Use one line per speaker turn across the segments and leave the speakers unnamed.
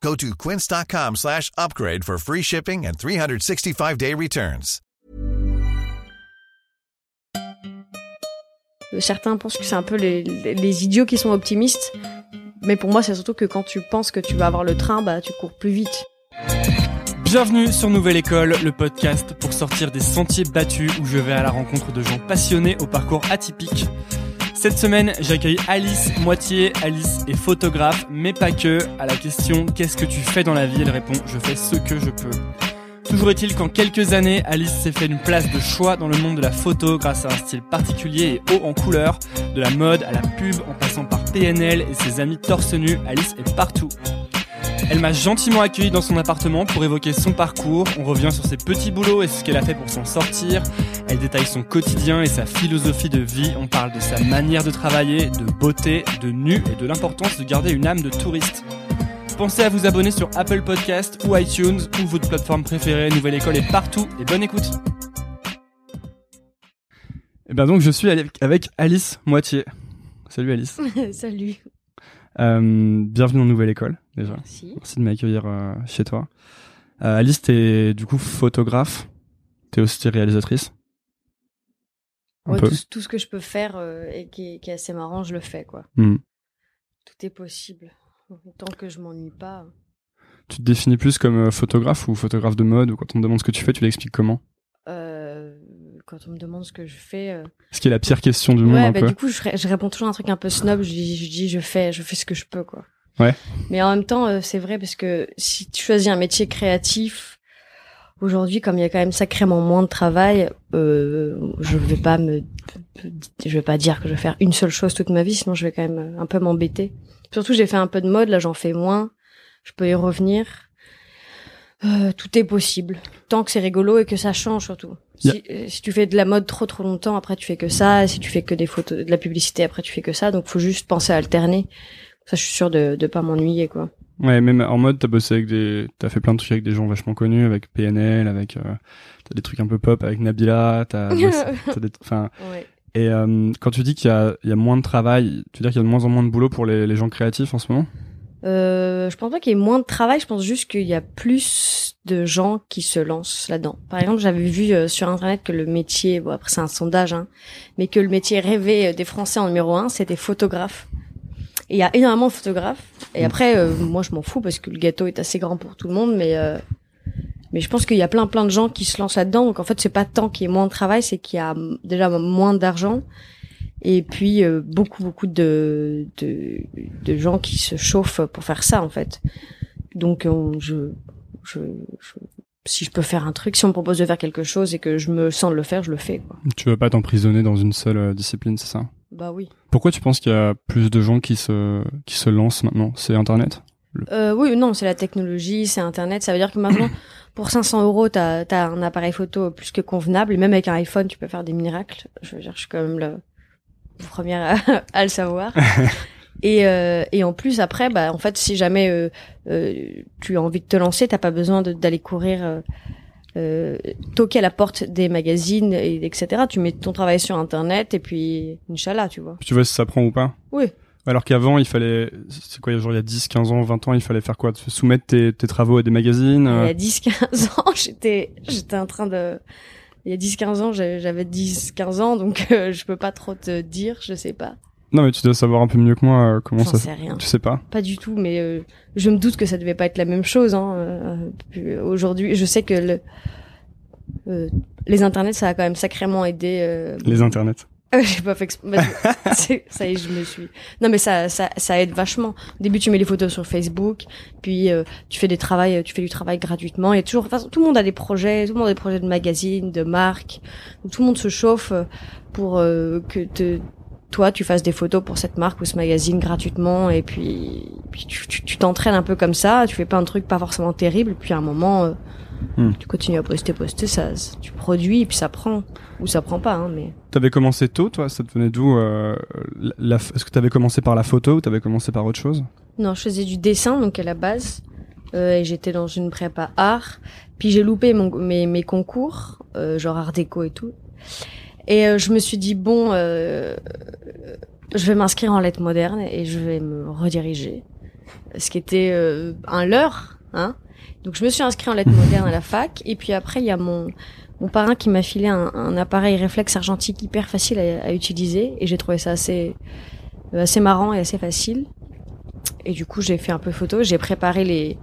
Go to quince.com slash upgrade for free shipping and 365-day returns.
Certains pensent que c'est un peu les, les idiots qui sont optimistes. Mais pour moi, c'est surtout que quand tu penses que tu vas avoir le train, bah, tu cours plus vite.
Bienvenue sur Nouvelle École, le podcast pour sortir des sentiers battus où je vais à la rencontre de gens passionnés au parcours atypique. Cette semaine, j'accueille Alice Moitié. Alice est photographe, mais pas que. À la question Qu'est-ce que tu fais dans la vie? Elle répond Je fais ce que je peux. Toujours est-il qu'en quelques années, Alice s'est fait une place de choix dans le monde de la photo grâce à un style particulier et haut en couleur, de la mode à la pub en passant par PNL et ses amis torse nu, Alice est partout. Elle m'a gentiment accueilli dans son appartement pour évoquer son parcours. On revient sur ses petits boulots et ce qu'elle a fait pour s'en sortir. Elle détaille son quotidien et sa philosophie de vie. On parle de sa manière de travailler, de beauté, de nu et de l'importance de garder une âme de touriste. Pensez à vous abonner sur Apple Podcast ou iTunes ou votre plateforme préférée. Nouvelle École est partout et bonne écoute. Et ben donc je suis avec Alice Moitié. Salut Alice.
Salut.
Euh, bienvenue en Nouvelle École déjà.
Merci.
Merci de m'accueillir euh, chez toi. Euh, Alice, t'es du coup photographe. T'es aussi réalisatrice.
Ouais, tout, tout ce que je peux faire euh, et qui est, qui est assez marrant, je le fais. quoi.
Hmm.
Tout est possible. Tant que je m'ennuie pas.
Tu te définis plus comme photographe ou photographe de mode ou quand on te demande ce que tu fais, tu l'expliques comment?
Quand on me demande ce que je fais. euh,
Ce qui est la pire question du monde
Ouais,
un
bah
peu.
du coup, je, je réponds toujours un truc un peu snob. Je dis, je, dis, je fais, je fais ce que je peux, quoi.
Ouais.
Mais en même temps, euh, c'est vrai parce que si tu choisis un métier créatif, aujourd'hui, comme il y a quand même sacrément moins de travail, euh, je vais pas me, je vais pas dire que je vais faire une seule chose toute ma vie, sinon je vais quand même euh, un peu m'embêter. Surtout, j'ai fait un peu de mode, là, j'en fais moins. Je peux y revenir. Euh, tout est possible, tant que c'est rigolo et que ça change surtout. Si, euh, si tu fais de la mode trop trop longtemps, après tu fais que ça. Si tu fais que des photos, de la publicité, après tu fais que ça. Donc faut juste penser à alterner. Ça, je suis sûre de de pas m'ennuyer quoi.
Ouais, même en mode, t'as bossé avec des, t'as fait plein de trucs avec des gens vachement connus, avec PNL, avec, euh, t'as des trucs un peu pop avec Nabila, t'as, t'as des, enfin,
Ouais.
et euh, quand tu dis qu'il y a, il y a moins de travail, tu veux dire qu'il y a de moins en moins de boulot pour les, les gens créatifs en ce moment?
Euh, je pense pas qu'il y ait moins de travail. Je pense juste qu'il y a plus de gens qui se lancent là-dedans. Par exemple, j'avais vu euh, sur internet que le métier, bon après c'est un sondage, hein, mais que le métier rêvé euh, des Français en numéro un, c'était photographe. Et il y a énormément de photographes. Et après, euh, moi je m'en fous parce que le gâteau est assez grand pour tout le monde, mais euh, mais je pense qu'il y a plein plein de gens qui se lancent là-dedans. Donc en fait, c'est pas tant qu'il y ait moins de travail, c'est qu'il y a mm, déjà moins d'argent. Et puis euh, beaucoup beaucoup de, de de gens qui se chauffent pour faire ça en fait. Donc on- je, je, je- si je peux faire un truc, si on me propose de faire quelque chose et que je me sens de le faire, je le fais quoi.
Tu veux pas t'emprisonner dans une seule euh, discipline, c'est ça?
Bah oui.
Pourquoi tu penses qu'il y a plus de gens qui se, qui se lancent maintenant? C'est Internet?
Euh, oui, non, c'est la technologie, c'est Internet. Ça veut dire que maintenant, pour 500 euros, t'as as un appareil photo plus que convenable. Et même avec un iPhone, tu peux faire des miracles. Je veux dire, je suis quand même la première à, à le savoir. Et, euh, et en plus, après, bah, en fait, si jamais euh, euh, tu as envie de te lancer, t'as pas besoin d'aller courir euh, euh, toquer à la porte des magazines et etc. Tu mets ton travail sur internet et puis Inch'Allah, tu vois.
Tu vois si ça prend ou pas?
Oui.
Alors qu'avant, il fallait, c'est quoi, genre il y a 10, 15 ans, 20 ans, il fallait faire quoi? Soumettre tes, tes travaux à des magazines
Il y
euh,
a 10 15 ans, j'étais j'étais en train de il y a 10 15 ans, j'avais j'avais 10 15 ans donc euh, je peux pas trop te dire, je sais pas.
Non, mais tu dois savoir un peu mieux que moi euh, comment ça.
sais rien.
Tu sais pas
Pas du tout, mais euh, je me doute que ça devait pas être la même chose. Hein. euh, Aujourd'hui, je sais que le, les internets, ça a quand même sacrément aidé.
Les internets.
euh, J'ai pas fait exprès. Ça y est, je me suis. Non, mais ça, ça, ça aide vachement. Au début, tu mets les photos sur Facebook, puis euh, tu fais des travails, tu fais du travail gratuitement. A toujours, enfin, tout le monde a des projets, tout le monde a des projets de magazines, de marques. Tout le monde se chauffe euh, pour euh, que te, toi, tu fasses des photos pour cette marque ou ce magazine gratuitement, et puis, tu tu- t'entraînes un peu comme ça. Tu fais pas un truc pas forcément terrible, puis à un moment.
Hmm.
Tu continues à poster, poster, ça, tu produis, et puis ça prend ou ça prend pas, hein, mais.
T'avais commencé tôt, toi Ça te venait d'où euh, Est-ce que t'avais commencé par la photo ou t'avais commencé par autre chose?
Non, je faisais du dessin, donc à la base. Euh, et j'étais dans une prépa art. Puis j'ai loupé mon, mes, mes concours, euh, genre art déco et tout. Et euh, je me suis dit, bon, je vais m'inscrire en lettres modernes et je vais me rediriger. Ce qui était un leurre, hein. Donc je me suis inscrite en lettres modernes à la fac. Et puis après, il y a mon, mon parrain qui m'a filé un, un appareil réflexe argentique hyper facile à, à utiliser. Et j'ai trouvé ça assez, euh, assez marrant et assez facile. Et du coup, j'ai fait un peu photo. J'ai préparé les.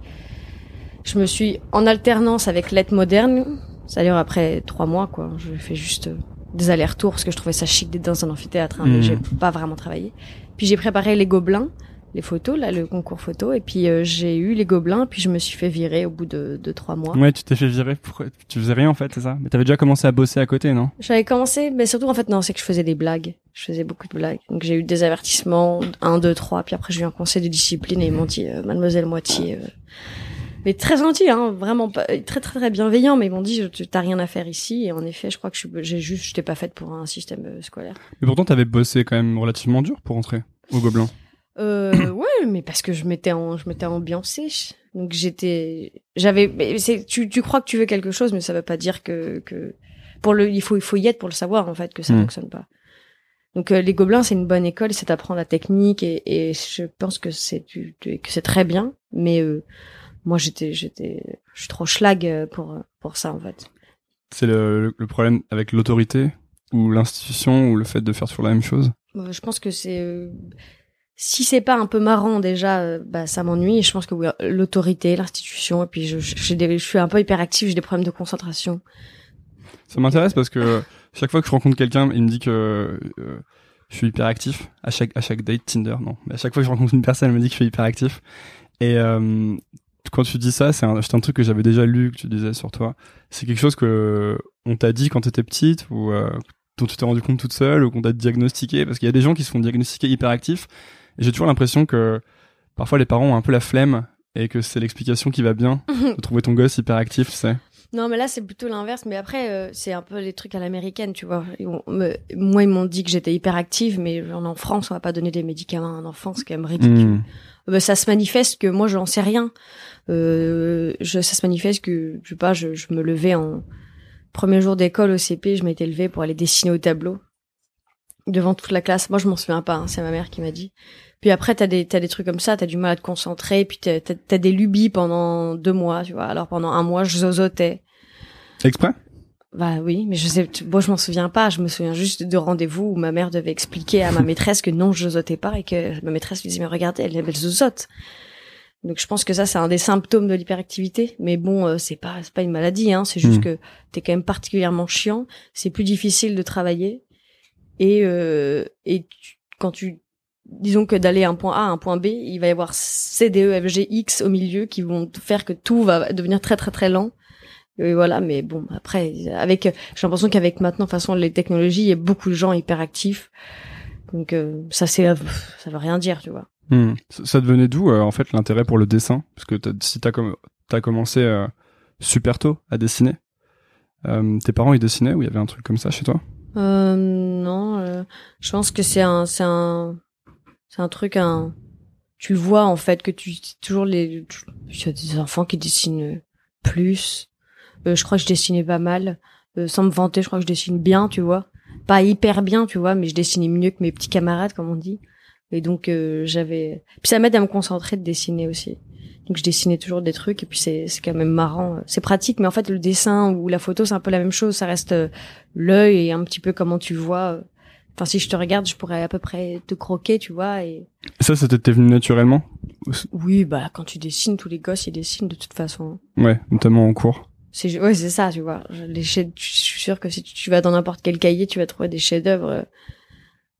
Je me suis en alternance avec lettres modernes. Ça dure après trois mois, quoi. Je fais juste des allers-retours parce que je trouvais ça chic d'être dans un amphithéâtre, hein, mais
Mhm.
j'ai pas vraiment travaillé. Puis j'ai préparé les gobelins, les photos, là, le concours photo. Et puis euh, j'ai eu les gobelins. Puis je me suis fait virer au bout de, de trois mois.
Ouais, tu t'es fait virer. Pourquoi Tu faisais rien en fait, c'est ça? Mais t'avais déjà commencé à bosser à côté, non?
J'avais commencé, mais surtout en fait non, c'est que je faisais des blagues. Je faisais beaucoup de blagues. Donc j'ai eu des avertissements, un, deux, trois, puis après j'ai eu un conseil de discipline et ils m'ont dit, euh, Mademoiselle Moitié, euh, mais très gentil, hein, vraiment pas, très très très bienveillant, mais ils m'ont dit, t'as rien à faire ici. Et en effet, je crois que j'ai juste, j'étais pas faite pour un système scolaire.
Mais pourtant, t'avais bossé quand même relativement dur pour entrer au Gobelin.
Euh, ouais, mais parce que je m'étais en, je m'étais ambiancée. Donc j'étais, j'avais, c'est, tu, tu crois que tu veux quelque chose, mais ça veut pas dire que, que, pour le, il faut, il faut y être pour le savoir, en fait, que ça
Mm.
fonctionne pas. Donc euh, les gobelins, c'est une bonne école, c'est apprendre la technique et, et je pense que c'est, du- du- que c'est très bien. Mais euh, moi, j'étais, j'étais, je suis trop schlag pour, pour ça, en fait.
C'est le, le problème avec l'autorité ou l'institution ou le fait de faire toujours la même chose?
Euh, Je pense que c'est euh, si c'est pas un peu marrant déjà, euh, bah ça m'ennuie. Je pense que oui, l'autorité, l'institution, et puis je, suis un peu hyperactive, j'ai des problèmes de concentration.
Ça m'intéresse parce que chaque fois que je rencontre quelqu'un, il me dit que euh, je suis hyper actif à chaque à chaque date Tinder, non. Mais à chaque fois que je rencontre une personne, elle me dit que je suis hyper actif. Et euh, quand tu dis ça, c'est un, un truc que j'avais déjà lu que tu disais sur toi. C'est quelque chose que on t'a dit quand t'étais petite ou euh, dont tu t'es rendu compte toute seule ou qu'on t'a diagnostiqué? Parce qu'il y a des gens qui se font diagnostiquer hyperactifs et j'ai toujours l'impression que parfois les parents ont un peu la flemme et que c'est l'explication qui va bien de trouver ton gosse hyperactif, tu sais.
Non, mais là c'est plutôt l'inverse. Mais après, euh, c'est un peu les trucs à l'américaine, tu vois. Ils ont- me- moi, ils m'ont dit que j'étais hyperactive, mais en, France, on va pas donner des médicaments à un enfant, c'est quand même ridicule.
Hmm.
Ça se manifeste que moi, je n'en sais rien. Euh, je, ça se manifeste que, je sais pas, je, je me levais en premier jour d'école au CP, je m'étais levée pour aller dessiner au tableau devant toute la classe. Moi, je m'en souviens pas, hein, c'est ma mère qui m'a dit. Puis après, t'as des, t'as des trucs comme ça, t'as du mal à te concentrer, puis t'as, t'as, t'as des lubies pendant deux mois, tu vois. Alors pendant un mois, je zozotais.
Exprès?
Bah oui, mais je sais, moi je m'en souviens pas. Je me souviens juste de rendez-vous où ma mère devait expliquer à ma maîtresse que non, je zozotais pas et que ma maîtresse lui disait mais regardez, elle, elle zozote. Donc je pense que ça c'est un des symptômes de l'hyperactivité. Mais bon, euh, c'est pas c'est pas une maladie, hein. C'est juste
Hmm.
que t'es quand même particulièrement chiant. C'est plus difficile de travailler et euh, et tu- quand tu disons que d'aller un point A à un point B, il va y avoir C, D, E, F, G, X au milieu qui vont faire que tout va devenir très très très lent. Et voilà, mais bon, après, avec, j'ai l'impression qu'avec maintenant, de toute façon, les technologies, il y a beaucoup de gens hyperactifs. Donc, euh, ça, c'est, ça veut rien dire, tu vois.
Hmm. Ça, devenait d'où euh, en fait l'intérêt pour le dessin? Parce que si t'as com as commencé euh, super tôt à dessiner, tes parents ils dessinaient ou il y avait un truc comme ça chez toi?
Euh, non, je pense que c'est un, c'est un, c'est un truc, un, tu vois, en fait, que tu, toujours les, il y a des enfants qui dessinent plus. Euh, je crois que je dessinais pas mal. Euh, sans me vanter, je crois que je dessine bien, tu vois. Pas hyper bien, tu vois, mais je dessinais mieux que mes petits camarades, comme on dit. Et donc euh, j'avais. Puis ça m'aide à me concentrer de dessiner aussi. Donc je dessinais toujours des trucs et puis c'est c'est quand même marrant. C'est pratique, mais en fait le dessin ou la photo c'est un peu la même chose. Ça reste euh, l'œil et un petit peu comment tu vois. Enfin si je te regarde, je pourrais à peu près te croquer, tu vois. Et
ça, ça t'était venu naturellement
oui, bah quand tu dessines, tous les gosses ils dessinent de toute façon.
Ouais, notamment en cours.
C'est ouais, c'est ça, tu vois. Les chefs, je suis sûr que si tu vas dans n'importe quel cahier, tu vas trouver des chefs-d'œuvre euh,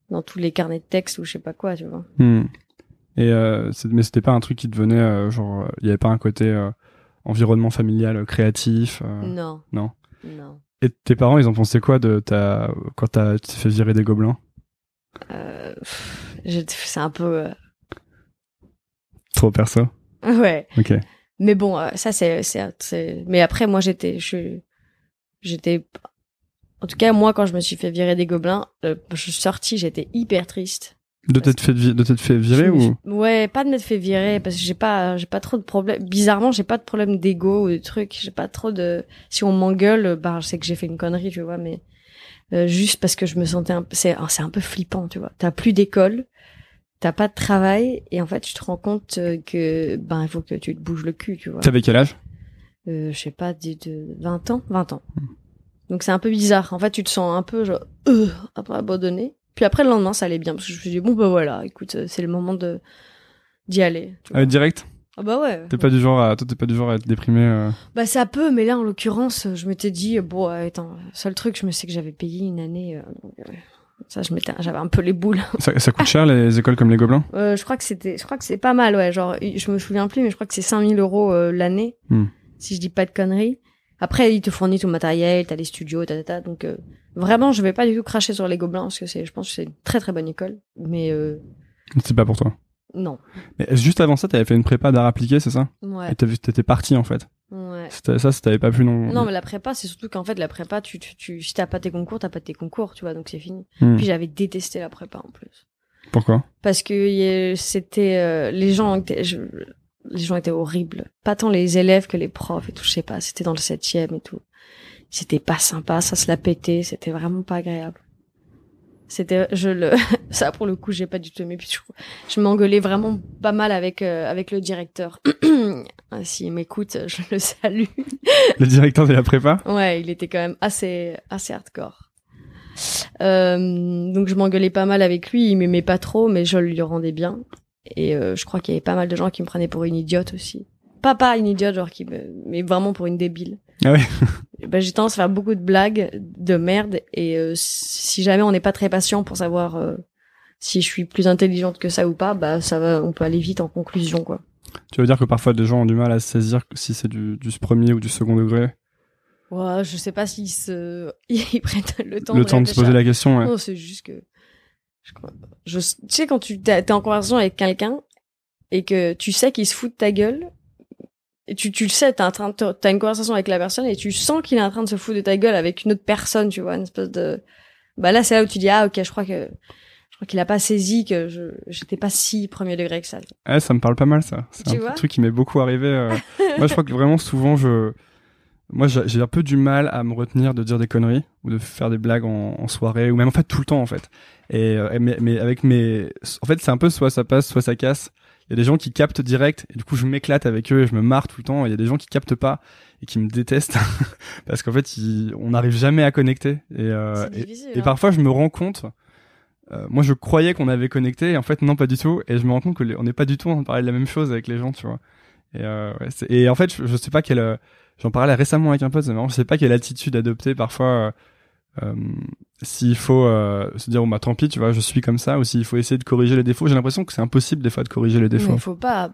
dans tous les carnets de texte ou je sais pas quoi, tu vois.
Hmm. Et euh, mais c'était pas un truc qui devenait euh, genre, il y avait pas un côté euh, environnement familial créatif.
non.
Non.
Non.
Et tes parents, ils en pensaient quoi de ta quand t'as tu t'es fait virer des gobelins?
C'est un peu
Trop perso.
Ouais.
Ok.
Mais bon, euh, ça c'est, c'est, mais après moi j'étais, je, j'étais, en tout cas moi quand je me suis fait virer des gobelins, euh, je suis sortie, j'étais hyper triste.
De t'être fait, de t'être fait virer ou?
Ouais, pas de m'être fait virer parce que j'ai pas, j'ai pas trop de problèmes. Bizarrement, j'ai pas de problème d'ego ou de trucs. J'ai pas trop de. Si on m'engueule, bah je sais que j'ai fait une connerie, tu vois, mais euh, juste parce que je me sentais, un... c'est, c'est un peu flippant, tu vois. T'as plus d'école t'as pas de travail et en fait tu te rends compte euh, que ben il faut que tu te bouges le cul tu vois
t'avais quel âge?
Euh, je sais pas de, 20 ans 20 ans hmm. donc c'est un peu bizarre en fait tu te sens un peu genre euh, après abandonné puis après le lendemain ça allait bien parce que je me suis dit bon bah voilà écoute euh, c'est le moment de d'y aller
ah, direct
ah bah ouais.
T'es pas du genre à, toi t'es pas du genre à être déprimé. Euh...
Bah ça peut, mais là en l'occurrence, je m'étais dit bon, attends, seul truc, je me sais que j'avais payé une année, ça, je m'étais, j'avais un peu les boules.
Ça, ça coûte cher les écoles comme les Gobelins?
Euh, Je crois que c'était, je crois que c'est pas mal, ouais. Genre, je me souviens plus, mais je crois que c'est 5000 euros euh, l'année, hmm. si je dis pas de conneries. Après, ils te fournissent tout le matériel, t'as les studios, ta, ta, ta. Donc, euh, vraiment, je vais pas du tout cracher sur les Gobelins parce que c'est, je pense que c'est une très très bonne école. Mais euh...
c'est pas pour toi.
Non.
Mais juste avant ça, t'avais fait une prépa d'art appliqué, c'est ça?
Ouais. Et
t'étais parti en fait.
Ouais.
Ça, ça t'avais pas plus non?
Non, mais la prépa, c'est surtout qu'en fait, la prépa, tu, tu, tu si t'as pas tes concours, t'as pas tes concours, tu vois, donc c'est fini.
Hmm.
Puis j'avais détesté la prépa en plus.
Pourquoi?
Parce que c'était euh, les gens étaient, les gens étaient horribles. Pas tant les élèves que les profs et tout, je sais pas. C'était dans le septième et tout. C'était pas sympa, ça se la pétait, c'était vraiment pas agréable. C'était, je le, ça pour le coup, j'ai pas du tout aimé. Puis je, je m'engueulais vraiment pas mal avec euh, avec le directeur. ah, S'il m'écoute, je le salue.
le directeur de la prépa?
Ouais, il était quand même assez assez hardcore. Euh, donc je m'engueulais pas mal avec lui. Il m'aimait pas trop, mais je lui rendais bien. Et euh, je crois qu'il y avait pas mal de gens qui me prenaient pour une idiote aussi. Pas pas une idiote, genre qui me, mais vraiment pour une débile.
Ah oui.
ben, j'ai tendance à faire beaucoup de blagues de merde et euh, si jamais on n'est pas très patient pour savoir euh, si je suis plus intelligente que ça ou pas, bah ça va, on peut aller vite en conclusion quoi.
Tu veux dire que parfois des gens ont du mal à saisir si c'est du, du premier ou du second degré?
Ouais, je sais pas s'ils se ils prennent le temps.
Le temps de se poser la question. Ouais.
Non, c'est juste que je, je tu sais quand tu t'es en conversation avec quelqu'un et que tu sais qu'il se fout de ta gueule et tu, tu le sais, t'as, t'as une conversation avec la personne et tu sens qu'il est en train de se foutre de ta gueule avec une autre personne, tu vois, une espèce de, bah là, c'est là où tu dis, ah, ok, je crois que, je crois qu'il a pas saisi que je, j'étais pas si premier degré que ça.
Ouais, ça me parle pas mal, ça. C'est un truc qui m'est beaucoup arrivé. Euh. moi, je crois que vraiment, souvent, je, moi, j'ai un peu du mal à me retenir de dire des conneries ou de faire des blagues en, en soirée ou même en fait tout le temps, en fait. Et, euh, mais, mais avec mes, en fait, c'est un peu soit ça passe, soit ça casse il y a des gens qui captent direct et du coup je m'éclate avec eux et je me marre tout le temps. Il y a des gens qui captent pas et qui me détestent parce qu'en fait on n'arrive jamais à connecter et, euh, et,
hein.
parfois je me rends compte. Euh, moi je croyais qu'on avait connecté et en fait non pas du tout et je me rends compte que on n'est pas du tout en train de parler de la même chose avec les gens tu vois. Et, euh, ouais, et en fait je, je sais pas quelle j'en parlais récemment avec un pote, je sais pas quelle attitude adopter parfois euh, s'il faut euh, se dire oh bah tant pis tu vois je suis comme ça ou s'il faut essayer de corriger les défauts j'ai l'impression que c'est impossible des fois de corriger les défauts.
Il faut pas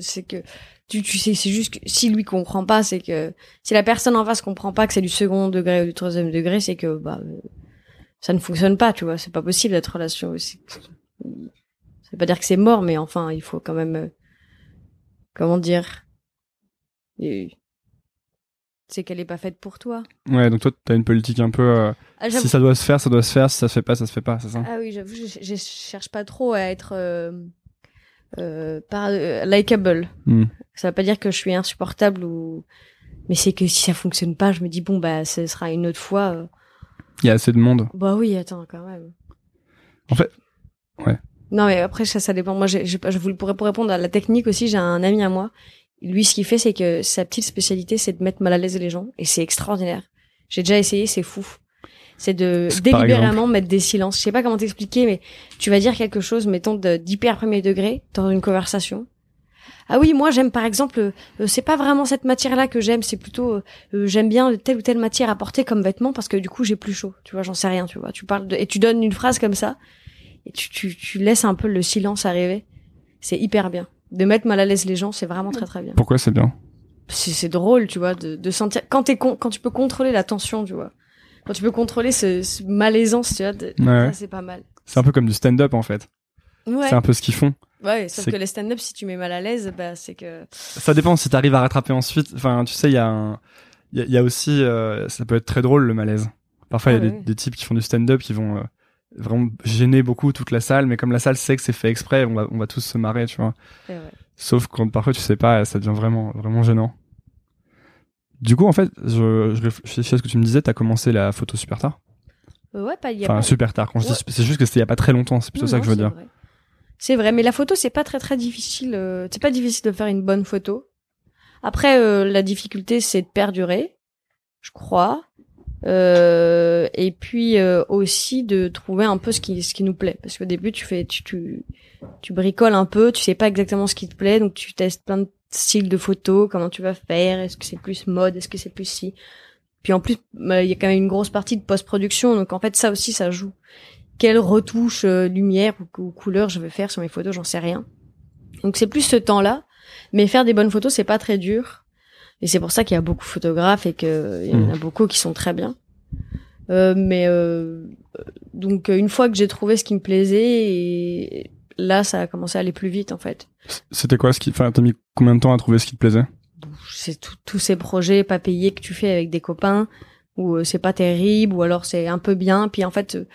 c'est que tu, tu sais c'est juste que si lui comprend pas c'est que si la personne en face comprend pas que c'est du second degré ou du troisième degré c'est que bah ça ne fonctionne pas tu vois c'est pas possible d'être relation ça veut pas dire que c'est mort mais enfin il faut quand même euh, comment dire c'est qu'elle est pas faite pour toi.
Ouais, donc toi, t'as une politique un peu. Euh, ah, si ça doit se faire, ça doit se faire. Si ça se fait pas, ça se fait pas, c'est ça?
Ah oui, j'avoue, je, je, cherche pas trop à être euh, euh, par, likable. Hmm. Ça veut pas dire que je suis insupportable ou Mais c'est que si ça fonctionne pas, je me dis bon bah ce sera une autre fois.
Il y a assez de monde.
Bah oui, attends quand même.
En fait, ouais.
Non mais après ça ça dépend. Moi je voulais pour, pour répondre à la technique aussi, j'ai un ami à moi. Lui ce qu'il fait c'est que sa petite spécialité c'est de mettre mal à l'aise les gens et c'est extraordinaire. J'ai déjà essayé, c'est fou. C'est de délibérément mettre des silences. Je sais pas comment t'expliquer mais tu vas dire quelque chose mettons d'hyper premier degré dans une conversation. Ah oui, moi j'aime par exemple, euh, euh, c'est pas vraiment cette matière-là que j'aime, c'est plutôt euh, euh, j'aime bien telle ou telle matière à porter comme vêtement parce que du coup j'ai plus chaud. Tu vois, j'en sais rien, tu vois. Tu parles de, et tu donnes une phrase comme ça et tu, tu, tu laisses un peu le silence arriver. C'est hyper bien. De mettre mal à l'aise les gens, c'est vraiment très très bien.
Pourquoi c'est bien
C'est drôle, tu vois, de, de sentir quand t'es con, quand tu peux contrôler la tension, tu vois. Quand tu peux contrôler ce, ce malaisance, tu vois, de-
Ouais.
ça c'est pas mal.
C'est un peu comme du stand-up en fait.
Ouais.
C'est un peu ce qu'ils font.
Ouais, sauf que les stand-up, si tu mets mal à l'aise, bah c'est que.
Ça dépend si t'arrives à rattraper ensuite. Enfin, tu sais, il y a un, il y a, il y a aussi, euh, ça peut être très drôle le malaise. Parfois, il y a
Ah
des types qui font du stand-up qui vont euh, vraiment gêner beaucoup toute la salle, mais comme la salle sait que c'est fait exprès, on va, on va tous se marrer, tu vois.
Ouais.
Sauf quand parfois tu sais pas, ça devient vraiment, vraiment gênant. Du coup, en fait, je, je réfléchis à ce que tu me disais, t'as commencé la photo super tard.
Euh, Ouais, pas, il y a
Enfin,
pas-
super tard. Quand je
Ouais.
c'est juste que c'était il y a pas très longtemps. C'est plutôt
Non,
ça que je veux dire.
vrai. C'est vrai, mais la photo, c'est pas très très difficile. euh, c'est pas difficile de faire une bonne photo. Après, euh, la difficulté, c'est de perdurer, je crois. Euh, et puis euh, aussi de trouver un peu ce qui ce qui nous plaît, parce qu'au début, tu fais, tu, tu tu bricoles un peu, tu sais pas exactement ce qui te plaît, donc tu testes plein de styles de photos, comment tu vas faire, est-ce que c'est plus mode, est-ce que c'est plus si. Puis en plus, bah, il y a quand même une grosse partie de post-production, donc en fait ça aussi ça joue quelle retouche euh, lumière ou, ou couleur je veux faire sur mes photos, j'en sais rien. Donc c'est plus ce temps-là, mais faire des bonnes photos c'est pas très dur. Et c'est pour ça qu'il y a beaucoup de photographes et qu'il y en a beaucoup qui sont très bien. Euh, mais euh, donc une fois que j'ai trouvé ce qui me plaisait, et là ça a commencé à aller plus vite en fait.
C'était quoi ce qui, enfin, t'as mis combien de temps à trouver ce qui te plaisait?
C'est tous ces projets pas payés que tu fais avec des copains où euh, c'est pas terrible ou alors c'est un peu bien puis en fait euh,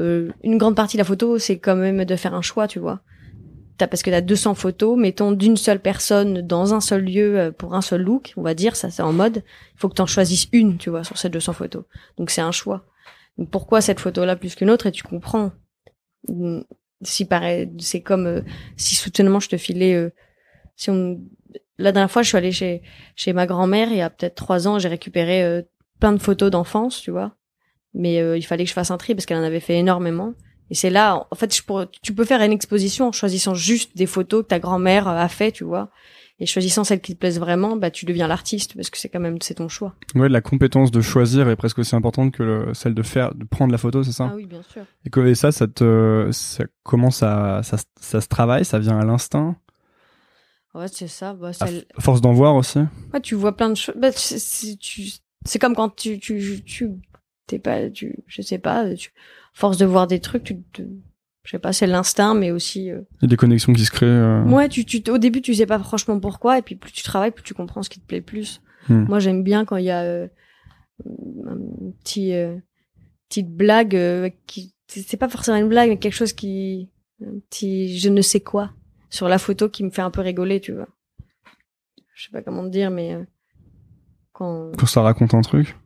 euh, une grande partie de la photo c'est quand même de faire un choix tu vois T'as, parce que t'as 200 photos mettons d'une seule personne dans un seul lieu euh, pour un seul look on va dire ça c'est en mode il faut que t'en choisisses une tu vois sur ces 200 photos. Donc c'est un choix. Pourquoi cette photo là plus qu'une autre? Et tu comprends. Mm, si pareil c'est comme euh, si soudainement je te filais euh, si on la dernière fois je suis allée chez chez ma grand-mère il y a peut-être trois ans j'ai récupéré plein de photos d'enfance tu vois. Mais il fallait que je fasse un tri parce qu'elle en avait fait énormément et c'est là en fait je pourrais- tu peux faire une exposition en choisissant juste des photos que ta grand-mère euh, a fait tu vois. Et choisissant celles qui te plaisent vraiment bah tu deviens l'artiste parce que c'est quand même c'est ton choix.
Ouais, la compétence de choisir est presque aussi importante que le- celle de faire, de prendre la photo, c'est ça?
Ah oui bien sûr.
Et, que, et ça, ça te, ça, comment ça, ça, ça se travaille? Ça vient à l'instinct?
Ouais c'est ça. Bah,
force d'en voir aussi?
Ouais, tu vois plein de choses. Bah, c'est- comme quand tu, tu, tu, t'es pas, tu, je sais pas, tu, force de voir des trucs, tu, te- je sais pas, c'est l'instinct, mais aussi, euh,
Il y a des connexions qui se créent. euh,
ouais, tu, tu, au début, tu sais pas franchement pourquoi, et puis plus tu travailles, plus tu comprends ce qui te plaît plus.
Hmm.
Moi, j'aime bien quand il y a euh, un petit, euh, petite blague qui, c'est pas forcément une blague, mais quelque chose qui, un petit, je ne sais quoi sur la photo qui me fait un peu rigoler, tu vois. Je sais pas comment te dire, mais quand
Quand ça raconte un truc.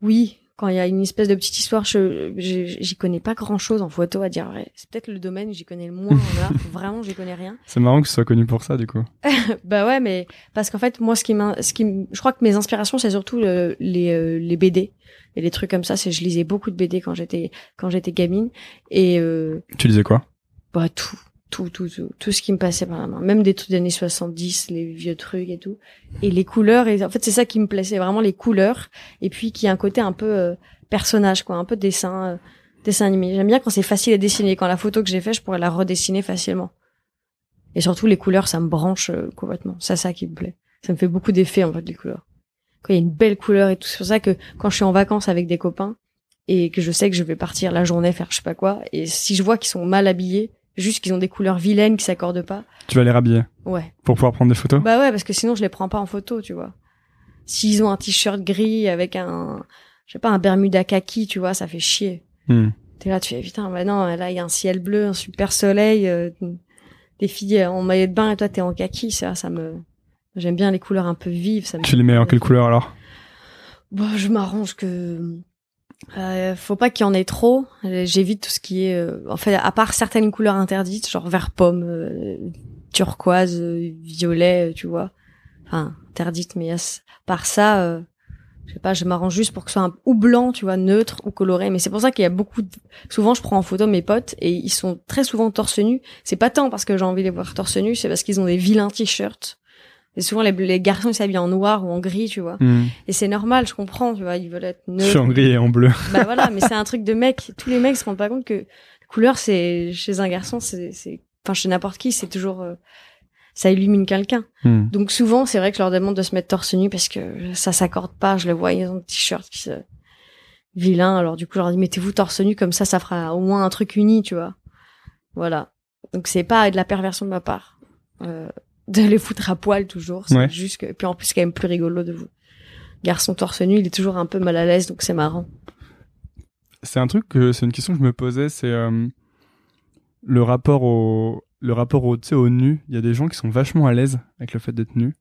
oui, quand il y a une espèce de petite histoire, je j'y connais pas grand chose en photo à dire vrai. C'est peut-être le domaine où j'y connais le moins en art. Vraiment, j'y connais rien.
C'est marrant que ce soit connu pour ça, du coup.
bah ouais, mais parce qu'en fait, moi, ce qui m'in- ce qui, je crois que mes inspirations, c'est surtout le- les euh, les BD et les trucs comme ça. C'est je lisais beaucoup de BD quand j'étais quand j'étais gamine et euh,
Tu disais quoi?
bah tout tout tout tout tout ce qui me passait par la main. Même des trucs des années 70 les vieux trucs et tout. Et les couleurs et en fait c'est ça qui me plaisait vraiment les couleurs. Et puis qui a un côté un peu euh, personnage quoi un peu dessin euh, dessin animé. J'aime bien quand c'est facile à dessiner. Quand la photo que j'ai fait je pourrais la redessiner facilement. Et surtout les couleurs ça me branche euh, complètement. C'est ça qui me plaît. Ça me fait beaucoup d'effet en fait les couleurs. Quand il y a une belle couleur et tout c'est pour ça que quand je suis en vacances avec des copains et que je sais que je vais partir la journée faire je sais pas quoi et si je vois qu'ils sont mal habillés juste qu'ils ont des couleurs vilaines qui s'accordent pas.
Tu vas les rhabiller
ouais.
pour pouvoir prendre des photos?
Bah ouais parce que sinon je les prends pas en photo tu vois. S'ils ont un t-shirt gris avec un je sais pas un bermuda kaki tu vois ça fait chier.
Hmm.
t'es là tu fais putain bah non là il y a un ciel bleu un super soleil euh, des filles en maillot de bain et toi t'es en kaki ça ça me J'aime bien les couleurs un peu vives. Ça me
Tu les mets en quelle couleur alors?
Bon, je m'arrange que euh, faut pas qu'il y en ait trop. J'évite tout ce qui est, euh, en fait, à part certaines couleurs interdites, genre vert pomme, euh, turquoise, euh, violet, tu vois. Enfin, interdite, mais à part ça, euh, je sais pas, je m'arrange juste pour que ce soit un, ou blanc, tu vois, neutre ou coloré. Mais c'est pour ça qu'il y a beaucoup de... Souvent, je prends en photo mes potes et ils sont très souvent torse nu. C'est pas tant parce que j'ai envie de les voir torse nu, c'est parce qu'ils ont des vilains t-shirts. Et souvent, les, les garçons, ils s'habillent en noir ou en gris, tu vois.
Hmm.
Et c'est normal, je comprends, tu vois, ils veulent être
Je suis
neutres.
en gris et en bleu.
Bah voilà, mais c'est un truc de mec. Tous les mecs se rendent pas compte que couleur, c'est chez un garçon, c'est, c'est, enfin chez n'importe qui, c'est toujours, euh, ça illumine quelqu'un.
Hmm.
Donc souvent, c'est vrai que je leur demande de se mettre torse nu parce que ça s'accorde pas. Je les vois, ils ont des t-shirts qui se vilains. Alors du coup, je leur dis mettez-vous torse nu comme ça, ça fera au moins un truc uni, tu vois. Voilà. Donc c'est pas de la perversion de ma part. Euh, de les foutre à poil toujours. C'est
Ouais.
juste que, puis en plus, c'est quand même plus rigolo de vous. Garçon torse nu, il est toujours un peu mal à l'aise, donc c'est marrant.
C'est un truc que c'est une question que je me posais, c'est euh, le rapport au le rapport au tu sais au nu. Il y a des gens qui sont vachement à l'aise avec le fait d'être nu.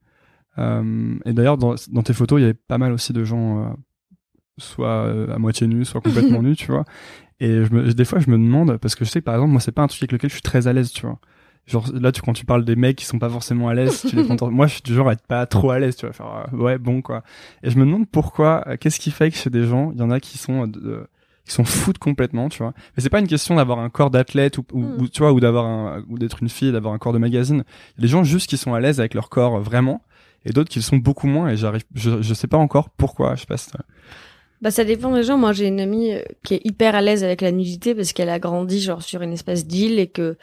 Euh, et d'ailleurs dans, dans tes photos, il y avait pas mal aussi de gens euh, soit à moitié nus, soit complètement nus, tu vois. Et je me, des fois je me demande parce que je sais que par exemple moi c'est pas un truc avec lequel je suis très à l'aise, tu vois. Genre là tu quand tu parles des mecs qui sont pas forcément à l'aise, tu les contentes. Moi je suis du genre à être pas trop à l'aise, tu vois, faire euh, ouais bon quoi. Et je me demande pourquoi, euh, qu'est-ce qui fait que chez des gens, il y en a qui sont euh, qui sont foutent complètement, tu vois. Mais c'est pas une question d'avoir un corps d'athlète ou, ou,
Mm.
ou, tu vois ou d'avoir un ou d'être une fille, d'avoir un corps de magazine. Il y a des gens juste qui sont à l'aise avec leur corps euh, vraiment et d'autres qui le sont beaucoup moins et j'arrive je, je sais pas encore pourquoi, je sais pas si ça-
Bah ça dépend des gens. Moi j'ai une amie qui est hyper à l'aise avec la nudité parce qu'elle a grandi genre sur une espèce d'île et que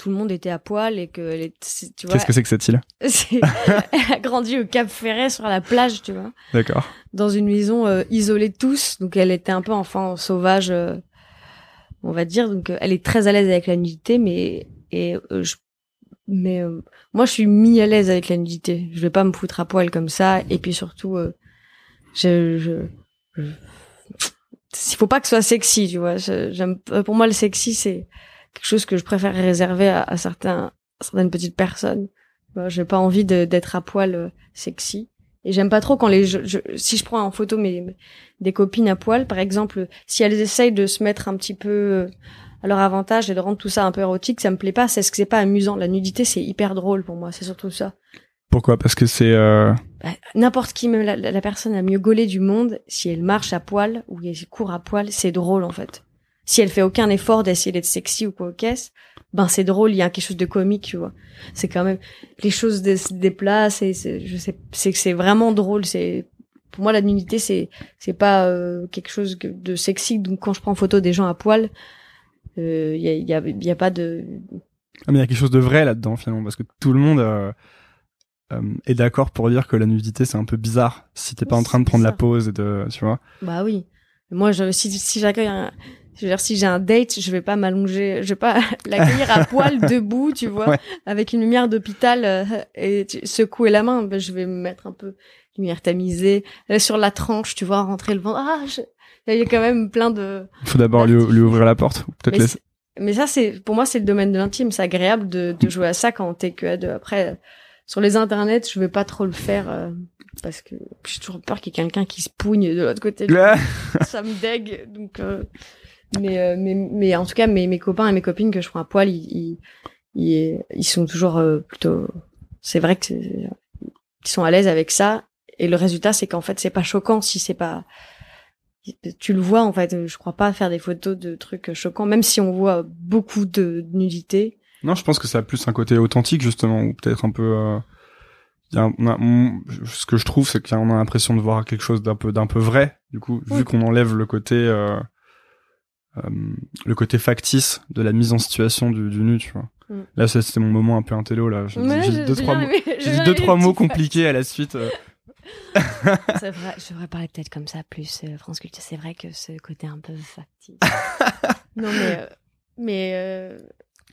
tout le monde était à poil et que tu vois,
Qu'est-ce que c'est que cette île
elle a grandi au Cap Ferret sur la plage, tu vois,
D'accord.
dans une maison euh, isolée de tous. Donc elle était un peu enfant sauvage, euh, on va dire. Donc euh, elle est très à l'aise avec la nudité, mais et je, mais moi je suis mis à l'aise avec la nudité. Je vais pas me foutre à poil comme ça. Et puis surtout, je, je, je- il faut pas que ce soit sexy, tu vois. J'aime, pour moi le sexy c'est quelque chose que je préfère réserver à, à certains, à certaines petites personnes. Voilà, J'ai pas envie d'être à poil euh, sexy. Et j'aime pas trop quand les, je, je- si je prends en photo mes, mes- des copines à poil, par exemple, si elles essayent de se mettre un petit peu euh, à leur avantage et de rendre tout ça un peu érotique, ça me plaît pas. C'est ce que c'est pas amusant. La nudité, c'est hyper drôle pour moi. C'est surtout ça.
Pourquoi? Parce que c'est euh...
Bah, N'importe qui, même la, la- la personne la mieux gaulée du monde, si elle marche à poil ou elle court à poil, c'est drôle en fait. Si elle fait aucun effort d'essayer d'être sexy ou quoi ben c'est drôle. Il y a quelque chose de comique, tu vois. C'est quand même les choses se déplacent et c'est, je sais, c'est que c'est vraiment drôle. C'est pour moi la nudité, c'est c'est pas euh, quelque chose de sexy. Donc quand je prends en photo des gens à poil, euh, il y a il y a, il y a pas de
Ah, mais il y a quelque chose de vrai là-dedans finalement, parce que tout le monde euh, euh, est d'accord pour dire que la nudité c'est un peu bizarre si t'es pas
Oui,
en train de prendre la pause et de, tu vois.
Bah oui. Moi, je, si, si j'accueille un, je veux dire, si j'ai un date, je vais pas m'allonger, je vais pas l'accueillir à poil debout, tu vois,
Ouais.
avec une lumière d'hôpital euh, et tu- secouer la main. Ben, je vais me mettre un peu lumière tamisée euh, sur la tranche, tu vois, rentrer le ventre. Ah, je- il y a quand même plein de.
Faut d'abord lui, lui ouvrir la porte, peut-être
Mais,
laisser.
mais ça, c'est pour moi, c'est le domaine de l'intime. C'est agréable de, de jouer à ça quand t'es que à deux. Après, sur les internets, je vais pas trop le faire euh, parce que j'ai toujours peur qu'il y ait quelqu'un qui se pougne de l'autre côté. ça me dégue donc euh, mais, euh, mais mais en tout cas mes mes copains et mes copines que je prends à poil ils ils, ils, sont toujours euh, plutôt c'est vrai que ils sont à l'aise avec ça et le résultat c'est qu'en fait c'est pas choquant si c'est pas tu le vois en fait je crois pas faire des photos de trucs choquants même si on voit beaucoup de nudité
Non, je pense que ça a plus un côté authentique justement, ou peut-être un peu. euh, un- on a- on- ce que je trouve, c'est qu'on a l'impression de voir quelque chose d'un peu d'un peu vrai. Du coup,
Oui.
vu qu'on enlève le côté euh, le côté factice de la mise en situation du, du nu, tu vois.
Mm.
Là, c'était mon moment un peu intello là. J'ai dit- deux trois mots. dit deux trois mots compliqués à la suite. euh.
c'est vrai je devrais parler peut-être comme ça plus euh, France Culture c'est vrai que ce côté un peu factice non mais euh, mais euh,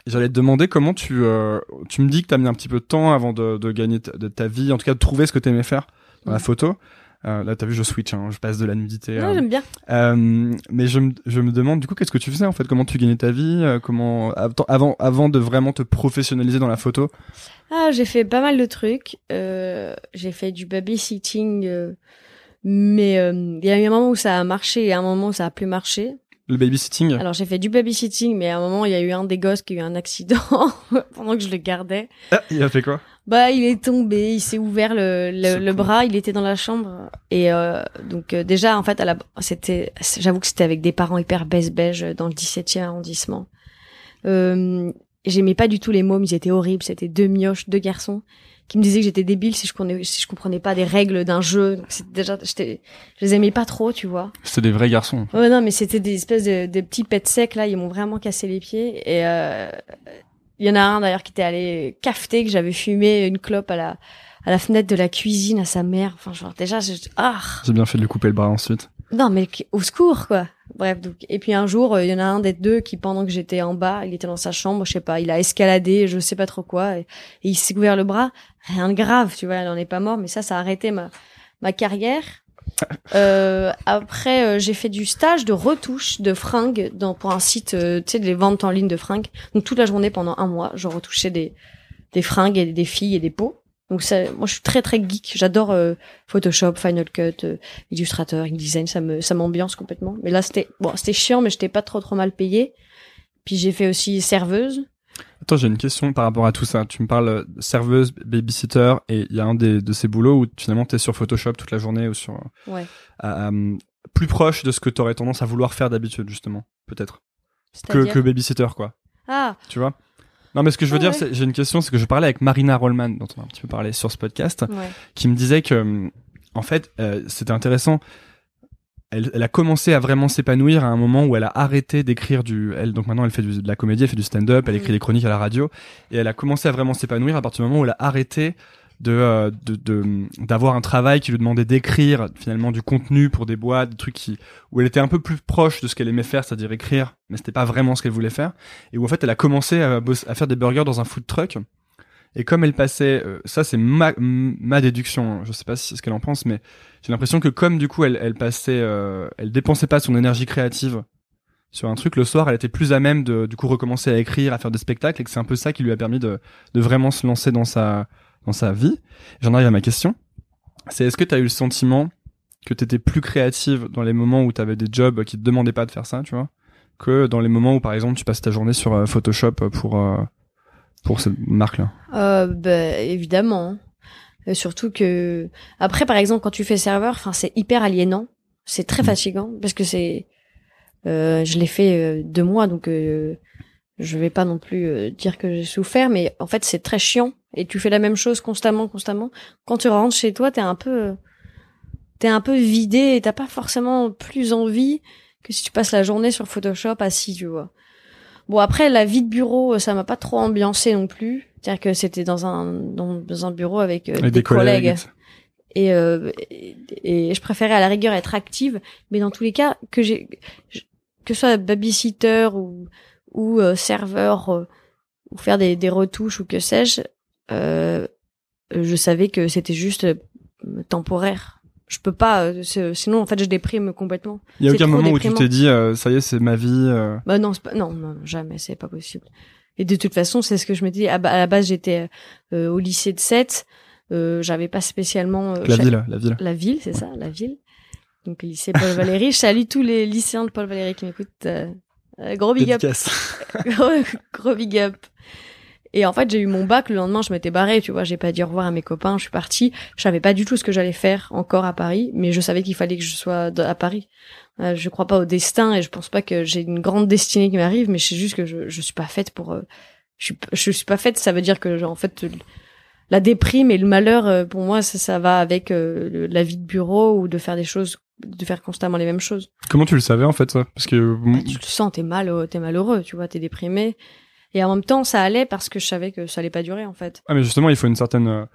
J'allais te demander comment tu euh, tu me dis que t'as mis un petit peu de temps avant de, de gagner ta, de ta vie, en tout cas de trouver ce que t'aimais faire dans la
Mhm.
photo. Euh, là, t'as vu, je switch, hein, je passe de la nudité.
Non,
euh,
j'aime bien.
euh, mais je, me- je me demande, du coup, qu'est-ce que tu faisais en fait? Comment tu gagnais ta vie? Euh, Comment avant, avant de vraiment te professionnaliser dans la photo?
Ah, j'ai fait pas mal de trucs. J'ai fait du babysitting, mais il y a eu un moment où ça a marché et un moment où ça a plus marché.
Le babysitting?
Alors j'ai fait du babysitting, mais à un moment il y a eu un des gosses qui a eu un accident pendant que je le gardais.
Ah, Il a fait quoi?
Bah il est tombé, il s'est ouvert le, le, le bras, il était dans la chambre et euh, donc euh, déjà en fait à la c'était j'avoue que c'était avec des parents hyper baisse beige dans le 17e arrondissement. Euh, j'aimais pas du tout les mômes, ils étaient horribles, c'était deux mioches, deux garçons qui me disaient que j'étais débile si je comprenais si je comprenais pas des règles d'un jeu. Donc, c'était déjà je les aimais pas trop, tu vois.
C'était des vrais garçons.
Ouais, non, mais c'était des espèces de, de petits pets secs, là, ils m'ont vraiment cassé les pieds. Et euh, il y en a un, d'ailleurs, qui était allé cafeter, que j'avais fumé une clope à la, à la fenêtre de la cuisine à sa mère. Enfin, genre, déjà, je, ah,
J'ai bien fait de lui couper le bras ensuite.
non, mais au secours, quoi. Bref, donc, et puis un jour, euh, il y en a un des deux qui, pendant que j'étais en bas, il était dans sa chambre, je sais pas, il a escaladé, je sais pas trop quoi, et, et il s'est couvert le bras. Rien de grave, tu vois, il en est pas mort, mais ça, ça a arrêté ma, ma carrière. Euh, après, euh, j'ai fait du stage de retouche de fringues dans, pour un site, euh, tu sais, des ventes en ligne de fringues. Donc toute la journée pendant un mois, je retouchais des, des fringues et des filles et des peaux. Donc ça, moi, je suis très très geek. J'adore euh, Photoshop, Final Cut, euh, Illustrator, InDesign. Ça me, ça m'ambiance complètement. Mais là, c'était bon, c'était chiant, mais j'étais pas trop trop mal payée. Puis j'ai fait aussi serveuse.
Attends, j'ai une question par rapport à tout ça. Tu me parles euh, serveuse, babysitter, et il y a un des, de ces boulots où finalement t'es sur Photoshop toute la journée ou sur euh,
Ouais.
euh, plus proche de ce que t'aurais tendance à vouloir faire d'habitude justement, peut-être que, que babysitter quoi.
Ah,
Tu vois? Non, mais ce que je veux
Ah
dire,
ouais.
j'ai une question, c'est que je parlais avec Marina Rollman, dont on a un petit peu parlé sur ce podcast,
ouais.
qui me disait que, en fait, euh, c'était intéressant. Elle, elle a commencé à vraiment s'épanouir à un moment où elle a arrêté d'écrire du. Elle, donc maintenant, elle fait du- de la comédie, elle fait du stand-up, elle écrit
Mhm.
des chroniques à la radio, et elle a commencé à vraiment s'épanouir à partir du moment où elle a arrêté de euh, de de- d'avoir un travail qui lui demandait d'écrire finalement du contenu pour des boîtes, des trucs qui où elle était un peu plus proche de ce qu'elle aimait faire, c'est-à-dire écrire, mais c'était pas vraiment ce qu'elle voulait faire, et où en fait elle a commencé à faire des burgers dans un food truck. Et comme elle passait, euh, ça c'est ma, ma déduction, hein, je sais pas si ce qu'elle en pense, mais j'ai l'impression que comme du coup elle, elle passait, euh, elle dépensait pas son énergie créative sur un truc, le soir elle était plus à même de du coup recommencer à écrire, à faire des spectacles, et que c'est un peu ça qui lui a permis de, de vraiment se lancer dans sa dans sa vie. J'en arrive à ma question, c'est est-ce que tu as eu le sentiment que tu étais plus créative dans les moments où tu avais des jobs qui te demandaient pas de faire ça, tu vois, que dans les moments où par exemple tu passes ta journée sur euh, Photoshop pour euh, pour cette marque là.
Euh, bah, évidemment. Euh, surtout que après, par exemple, quand tu fais serveur, enfin, c'est hyper aliénant. C'est très
Mm.
fatigant parce que c'est. Euh, je l'ai fait euh, deux mois, donc euh, je vais pas non plus euh, dire que j'ai souffert, mais en fait, c'est très chiant et tu fais la même chose constamment, constamment. Quand tu rentres chez toi, t'es un peu, t'es un peu vidé et t'as pas forcément plus envie que si tu passes la journée sur Photoshop assis, tu vois. Bon après la vie de bureau, ça m'a pas trop ambiancé non plus. C'est-à-dire que c'était dans un dans, un bureau avec, euh,
Avec
des, collègues,
et
euh, et et je préférais à la rigueur être active, mais dans tous les cas que j'ai que ce soit babysitter ou ou euh, serveur euh, ou faire des, des retouches ou que sais-je, euh, je savais que c'était juste euh, temporaire. Je peux pas, euh, sinon en fait je déprime complètement.
Il y a aucun moment où tu t'es dit euh, ça y est c'est ma vie. euh,
Bah non, pas, non, non, jamais, c'est pas possible. Et de toute façon, c'est ce que je me dis. À, ba- à la base, j'étais euh, au lycée de 7. Euh, j'avais pas spécialement euh,
la ville, la ville.
la ville, c'est ça, la ville. Donc lycée Paul Valéry. Je salue tous les lycéens de Paul Valéry qui m'écoutent. gros big up, gros, gros big up. Et en fait, j'ai eu mon bac le lendemain, je m'étais barrée, tu vois, j'ai pas dit au revoir à mes copains, je suis partie. Je savais pas du tout ce que j'allais faire encore à Paris, mais je savais qu'il fallait que je sois à Paris. Euh, je crois pas au destin et je pense pas que j'ai une grande destinée qui m'arrive, mais je sais juste que je, je suis pas faite pour. euh, je suis, je suis pas faite. Ça veut dire que genre, en fait, la déprime et le malheur, euh, pour moi, ça, ça va avec euh, la vie de bureau ou de faire des choses, de faire constamment les mêmes choses.
Comment tu le savais en fait ça Parce que
Bah, tu le sens, t'es mal, t'es malheureux, tu vois, t'es déprimé. Et en même temps, ça allait parce que je savais que ça allait pas durer en fait.
ah mais justement il faut une certaine. euh,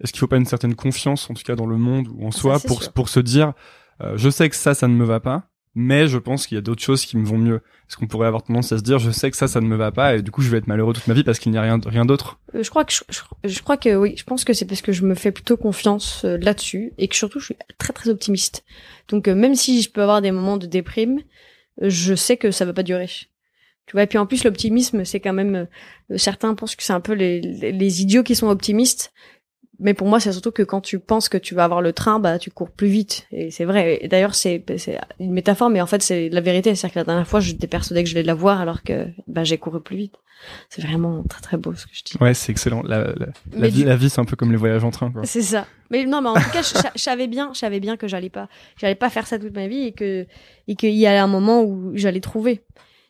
Est-ce qu'il faut pas une certaine confiance en tout cas dans le monde ou en
Ça,
soi pour
sûr.
pour se dire euh, je sais que ça ça ne me va pas mais je pense qu'il y a d'autres choses qui me vont mieux. Parce qu'on pourrait avoir tendance à se dire, je sais que ça, ça ne me va pas, et du coup, je vais être malheureux toute ma vie parce qu'il n'y a rien, rien d'autre?
Euh, je crois que je, je- je crois que oui, je pense que c'est parce que je me fais plutôt confiance euh, là-dessus et que surtout je suis très très optimiste. Donc même si je peux avoir des moments de déprime, je sais que ça va pas durer. Tu vois, et puis en plus l'optimisme, c'est quand même euh, certains pensent que c'est un peu les, les, les idiots qui sont optimistes. Mais pour moi, c'est surtout que quand tu penses que tu vas avoir le train, bah tu cours plus vite. Et c'est vrai. Et d'ailleurs, c'est c'est une métaphore, mais en fait, c'est la vérité. C'est-à-dire que la dernière fois, j'étais persuadée que je vais la voir, alors que bah j'ai couru plus vite. C'est vraiment très très beau ce que je dis.
Ouais, c'est excellent. La, la, vie,
du-
la vie, c'est un peu comme les voyages en train, quoi.
C'est ça. Mais non, mais en tout cas, je, savais bien, je savais bien que j'allais pas, j'allais pas faire ça toute ma vie et que et qu'il y allait un moment où j'allais trouver.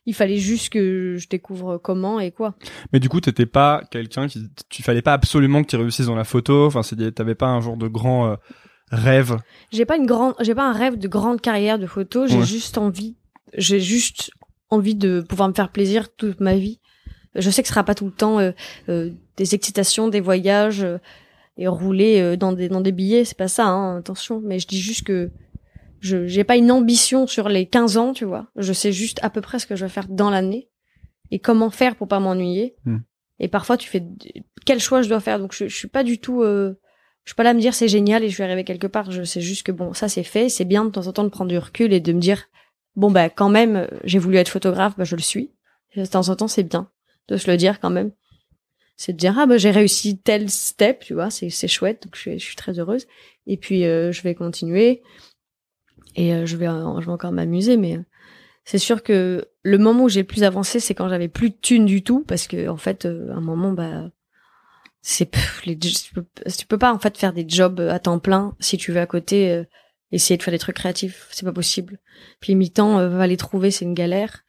Il fallait juste que je découvre comment et quoi.
Mais du coup, t'étais pas quelqu'un qui, tu fallait pas absolument que tu réussisses dans la photo. Enfin, c'est, t'avais pas un genre de grand euh, rêve.
J'ai pas une grande, j'ai pas un rêve de grande carrière de photo. J'ai
Ouais.
juste envie, j'ai juste envie de pouvoir me faire plaisir toute ma vie. Je sais que ce sera pas tout le temps euh, euh, des excitations, des voyages euh, et rouler dans des dans des billets. C'est pas ça, hein, attention. Mais je dis juste que je j'ai pas une ambition sur les 15 ans, tu vois. Je sais juste à peu près ce que je vais faire dans l'année et comment faire pour pas m'ennuyer.
Hmm.
Et parfois, tu fais quel choix je dois faire. Donc, je, je suis pas du tout. euh, je suis pas là à me dire c'est génial et je vais arriver quelque part. Je sais juste que bon, ça c'est fait. C'est bien de temps en temps de prendre du recul et de me dire bon bah quand même, j'ai voulu être photographe, bah je le suis. Et de temps en temps, c'est bien de se le dire quand même. C'est de dire ah bah j'ai réussi tel step, tu vois, c'est c'est chouette. Donc je suis, je suis très heureuse. Et puis euh, je vais continuer et euh, je vais euh, je vais encore m'amuser, mais euh, c'est sûr que le moment où j'ai le plus avancé, c'est quand j'avais plus de thunes du tout, parce que en fait, à un moment, bah, c'est les, tu, peux, tu peux pas en fait faire des jobs à temps plein si tu veux à côté euh, essayer de faire des trucs créatifs, c'est pas possible. Puis mi-temps, euh, va les trouver, c'est une galère.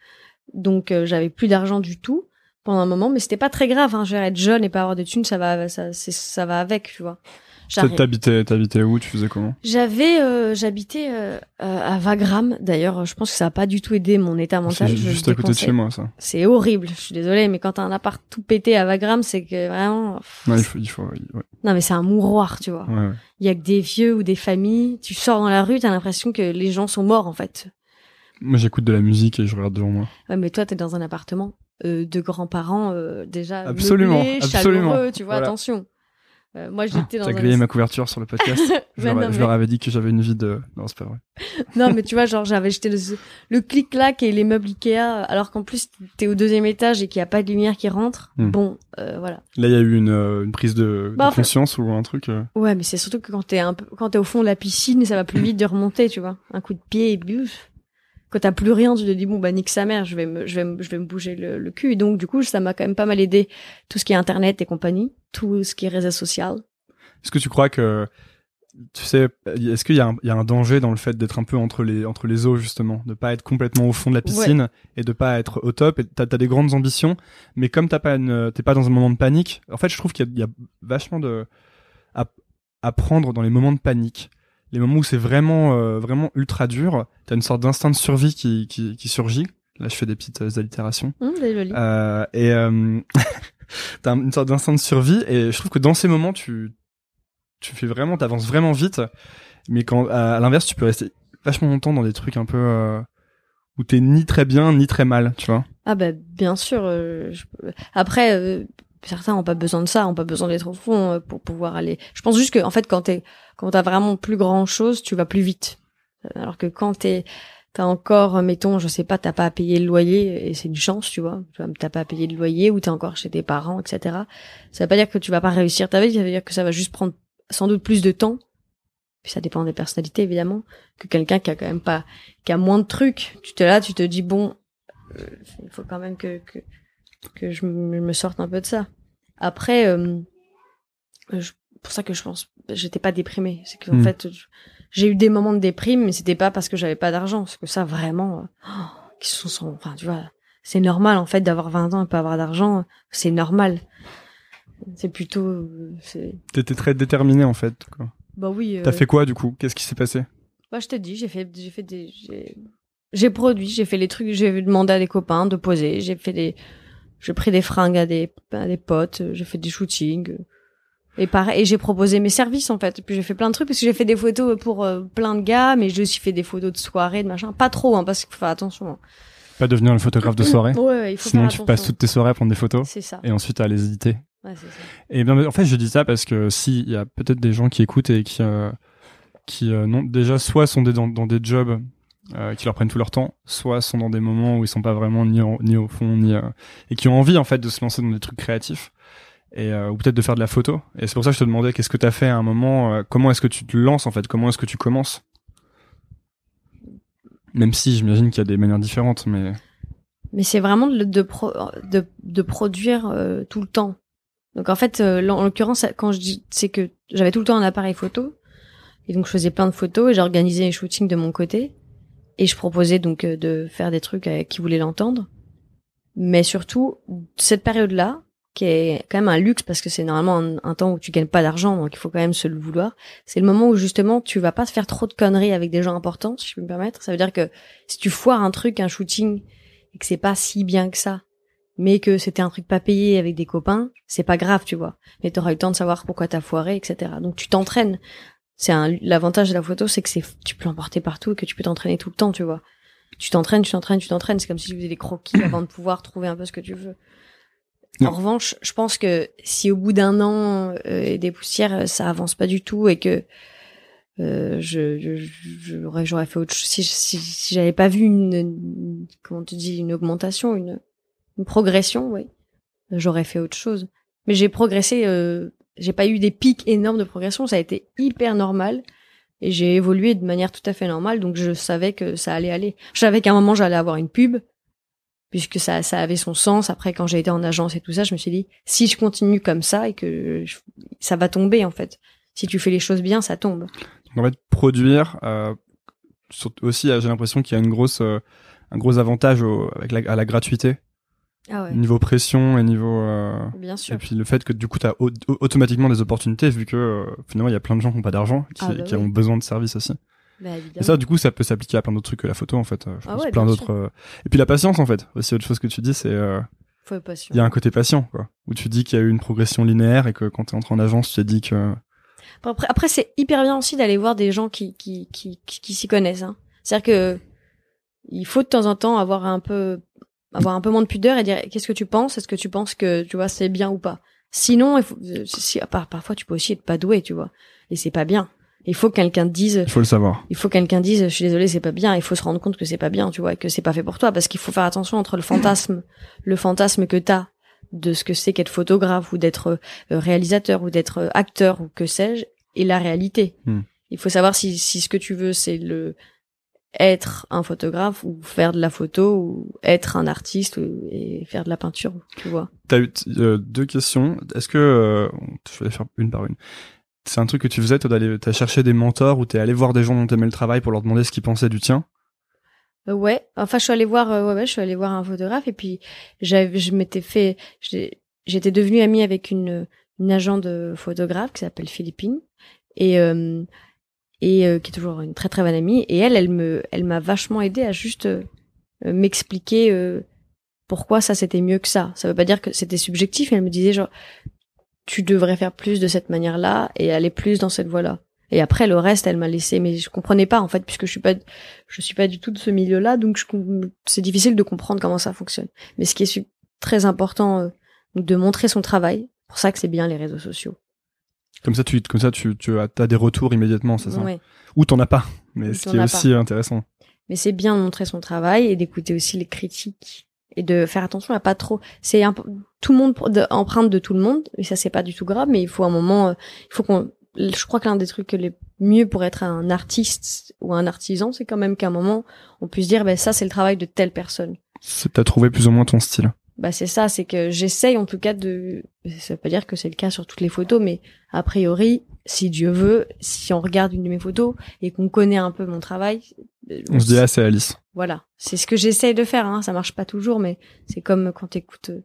Donc euh, j'avais plus d'argent du tout pendant un moment, mais c'était pas très grave. Hein, je être jeune et pas avoir de thunes, ça va, ça, ça va avec, tu vois.
T'habitais, t'habitais où? Tu faisais comment?
j'avais, euh, j'habitais euh, euh, à Wagram. D'ailleurs, je pense que ça a pas du tout aidé mon état mental.
C'est
je
juste à côté de chez moi, ça.
C'est horrible. Je suis désolée, mais quand t'as un appart tout pété à Wagram, c'est que vraiment.
Non, il faut, il faut, ouais,
Non, mais c'est un mouroir, tu vois.
ouais, ouais.
Il y a que des vieux ou des familles. Tu sors dans la rue, t'as l'impression que les gens sont morts, en fait.
Moi, j'écoute de la musique et je regarde devant moi.
Ouais, mais toi, t'es dans un appartement euh, de grands-parents euh, déjà
Absolument,
meublé,
absolument.
chaleureux, tu vois.
Voilà.
Attention. Euh, moi, j'étais dans
T'as grillé ma couverture sur le podcast. je, leur,
non,
je
mais-
leur avais dit que j'avais une vie de, non, c'est pas vrai.
Non, mais tu vois, genre, j'avais jeté le, le clic-clac et les meubles Ikea, alors qu'en plus, t'es au deuxième étage et qu'il n'y a pas de lumière qui rentre.
Hmm.
Bon, euh, voilà.
Là, il y a eu une, euh, une prise de,
Bah,
conscience ou un truc. euh.
Ouais, mais c'est surtout que quand t'es un peu, quand t'es au fond de la piscine, ça va plus vite de remonter, tu vois. Un coup de pied et buf. Quand t'as plus rien, tu te dis bon bah nique sa mère, je vais me, je vais me, je vais me bouger le, le cul. Et donc du coup, ça m'a quand même pas mal aidé tout ce qui est internet et compagnie, tout ce qui est réseau social.
Est-ce que tu crois que, tu sais, est-ce qu'il y, a un- il y a un danger dans le fait d'être un peu entre les, entre les eaux, justement? De pas être complètement au fond de la piscine et de pas être au top? Et t'as, des grandes ambitions, mais comme t'as pas une, t'es pas dans un moment de panique, en fait, je trouve qu'il y a, il y a vachement de, à, à prendre dans les moments de panique. Les moments où c'est vraiment, euh, vraiment ultra dur, t'as une sorte d'instinct de survie qui, qui, qui surgit. Là, je fais des petites euh, allitérations.
C'est joli.
Euh, et euh, t'as une sorte d'instinct de survie et je trouve que dans ces moments tu tu fais vraiment t'avances vraiment vite mais quand à, à l'inverse tu peux rester vachement longtemps dans des trucs un peu euh, où t'es ni très bien ni très mal tu vois
Ah bah bien sûr. je Après, certains ont pas besoin de ça, ont pas besoin d'être au fond euh, pour pouvoir aller. Je pense juste que en fait, quand t'es, quand t'as vraiment plus grand chose, tu vas plus vite. Euh, Alors que quand t'es, t'as encore, mettons, je sais pas, t'as pas à payer le loyer et c'est une chance, tu vois. Tu vois, T'as pas à payer le loyer ou t'es encore chez tes parents, etc. Ça veut pas dire que tu vas pas réussir ta vie. Ça veut dire que ça va juste prendre sans doute plus de temps. Puis ça dépend des personnalités évidemment que quelqu'un qui a quand même pas, qui a moins de trucs. Tu te là, tu te dis bon, euh, il faut quand même que que, que je me sorte un peu de ça. Après, euh, je- pour ça que je pense, j'étais pas déprimée. C'est qu'en
Hmm.
fait, j'ai eu des moments de déprime, mais c'était pas parce que j'avais pas d'argent, parce que ça vraiment, euh, oh, qui sont, enfin, tu vois, c'est normal en fait d'avoir 20 ans et pas avoir d'argent, c'est normal. C'est plutôt, euh,
t'étais très déterminé en fait quoi.
bah oui.
t'as fait quoi du coup? Qu'est-ce qui s'est passé?
Bah, je te dis, j'ai fait, j'ai fait des, j'ai produit, j'ai fait les trucs, j'ai demandé à des copains de poser, j'ai fait des, j'ai pris des fringues à des, à des potes, j'ai fait des shootings. Et pareil, et j'ai proposé mes services en fait. Puis j'ai fait plein de trucs parce que j'ai fait des photos pour euh, plein de gars, mais j'ai aussi fait des photos de soirée, de machin. Pas trop, hein, parce qu'il faut faire attention. hein.
Pas devenir le photographe de soirée.
Ouais, ouais, il faut
Sinon,
faire
tu passes toutes tes soirées à prendre des photos
C'est ça.
et ensuite à les éditer.
Ouais, c'est ça.
Et bien, en fait, je dis ça parce que si il y a peut-être des gens qui écoutent et qui, euh, qui euh, non, déjà soit sont des, dans, dans des jobs euh, qui leur prennent tout leur temps, soit sont dans des moments où ils sont pas vraiment ni, ni au fond, ni euh, et qui ont envie en fait de se lancer dans des trucs créatifs et euh, ou peut-être de faire de la photo. Et c'est pour ça que je te demandais qu'est-ce que tu as fait à un moment, comment est-ce que tu te lances en fait, comment est-ce que tu commences? Même si j'imagine qu'il y a des manières différentes, mais
Mais c'est vraiment de, pro- de, de produire tout le temps. Donc en fait, en l'occurrence, quand je dis, c'est que j'avais tout le temps un appareil photo, et donc je faisais plein de photos, et j'organisais les shootings de mon côté, et je proposais donc euh, de faire des trucs à qui voulaient l'entendre. Mais surtout, cette période-là, qui est quand même un luxe parce que c'est normalement un, un temps où tu gagnes pas d'argent, donc il faut quand même se le vouloir. C'est le moment où justement tu vas pas te faire trop de conneries avec des gens importants, si je peux me permettre. Ça veut dire que si tu foires un truc, un shooting, et que c'est pas si bien que ça, mais que c'était un truc pas payé avec des copains, c'est pas grave, tu vois. Mais t'auras eu le temps de savoir pourquoi t'as foiré, etc. Donc tu t'entraînes. C'est un, l'avantage de la photo, c'est que c'est, tu peux l'emporter partout et que tu peux t'entraîner tout le temps, tu vois. Tu t'entraînes, tu t'entraînes, tu t'entraînes. C'est comme si tu faisais des croquis avant de pouvoir trouver un peu ce que tu veux.
Non.
En revanche, je pense que si au bout d'un an euh, et des poussières, ça avance pas du tout et que euh, je, je, je- j'aurais, j'aurais fait autre chose. Si, si, si j'avais pas vu une, une- comment tu dis, une augmentation, une, une progression, oui, j'aurais fait autre chose. Mais j'ai progressé, euh, j'ai pas eu des pics énormes de progression, ça a été hyper normal. Et j'ai évolué de manière tout à fait normale, donc je savais que ça allait aller. Je savais qu'à un moment j'allais avoir une pub, puisque ça, ça avait son sens. Après, quand j'ai été en agence et tout ça, je me suis dit, si je continue comme ça et que ça va tomber en fait. Si tu fais les choses bien, ça tombe.
en fait produire euh, aussi euh, j'ai l'impression qu'il y a une grosse euh, un gros avantage au- avec la, à la gratuité
Ah ouais,
niveau pression et niveau euh,
bien
et
sûr.
puis le fait que du coup tu as automatiquement des opportunités vu que euh, finalement il y a plein de gens qui n'ont pas d'argent qui,
Ah bah
qui
oui.
ont besoin de services aussi
Bah,
et ça du coup ça peut s'appliquer à plein d'autres trucs que la photo en fait euh, je
Ah
pense
ouais,
plein d'autres euh, et puis la patience en fait aussi autre chose que tu dis c'est euh,
Faut être patient.
il y a un côté patient quoi où tu dis qu'il y a eu une progression linéaire et que quand tu entré en agence tu t'es dit que
Après, après c'est hyper bien aussi d'aller voir des gens qui qui qui, qui, qui s'y connaissent. Hein. C'est-à-dire que il faut de temps en temps avoir un peu avoir un peu moins de pudeur et dire qu'est-ce que tu penses? Est-ce que tu penses que tu vois c'est bien ou pas? Sinon, il faut, euh, si, parfois tu peux aussi être pas doué, tu vois, et c'est pas bien. Il faut que quelqu'un te dise,
il faut le savoir
il faut que quelqu'un dise, je suis désolé, c'est pas bien. Il faut se rendre compte que c'est pas bien, tu vois, et que c'est pas fait pour toi, parce qu'il faut faire attention entre le fantasme, le fantasme que t'as de ce que c'est qu'être photographe ou d'être euh, réalisateur ou d'être euh, acteur ou que sais-je, et la réalité.
Hmm.
Il faut savoir si, si ce que tu veux c'est le être un photographe ou faire de la photo ou être un artiste ou- et faire de la peinture, tu vois.
T'as eu euh, deux questions. Est-ce que euh, je vais les faire une par une. C'est un truc que tu faisais, toi, d'aller, t'as cherché des mentors ou t'es allé voir des gens dont t'aimais le travail pour leur demander ce qu'ils pensaient du tien?
Euh, ouais, enfin je suis allée voir, euh, ouais, ouais, je suis allée voir un photographe et puis j'avais, je m'étais fait, j'étais devenue amie avec une une agent de photographe qui s'appelle Philippine et et euh, qui est toujours une très très bonne amie et elle, elle me, elle m'a vachement aidé à juste euh, m'expliquer euh, pourquoi ça c'était mieux que ça. Ça veut pas dire que c'était subjectif, elle me disait genre tu devrais faire plus de cette manière-là et aller plus dans cette voie-là. Et après le reste, elle m'a laissé, mais je comprenais pas en fait puisque je suis pas je suis pas du tout de ce milieu-là, donc c'est difficile de comprendre comment ça fonctionne. Mais ce qui est très important, euh, de montrer son travail. Pour ça que c'est bien les réseaux sociaux.
Comme ça, tu, comme ça, tu, tu as, des retours immédiatement, c'est ça.
Ouais.
Ou t'en as pas. Mais
Ou
ce qui est aussi intéressant.
Mais c'est bien de montrer son travail et d'écouter aussi les critiques et de faire attention à pas trop. C'est tout le monde de, empreinte de tout le monde, et ça c'est pas du tout grave. Mais il faut un moment, euh, il faut qu'on. Je crois que l'un des trucs les mieux pour être un artiste ou un artisan, c'est quand même qu'à un moment on puisse dire, ben ça c'est le travail de telle personne.
C'est, t'as trouvé plus ou moins ton style.
Bah c'est ça, c'est que j'essaye en tout cas de. Ça veut pas dire que c'est le cas sur toutes les photos, mais a priori, si Dieu veut, si on regarde une de mes photos et qu'on connaît un peu mon travail, euh,
On se dit, ah, c'est Alice.
voilà, c'est ce que j'essaye de faire. Hein. Ça marche pas toujours, mais c'est comme quand t'écoutes. euh,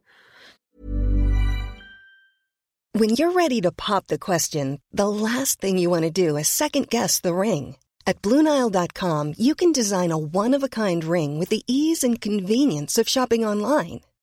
When you're ready to pop the question, the last thing you want to do is second guess the ring. At Bluenile.com, you can design a one of a kind ring with the ease and convenience of shopping online.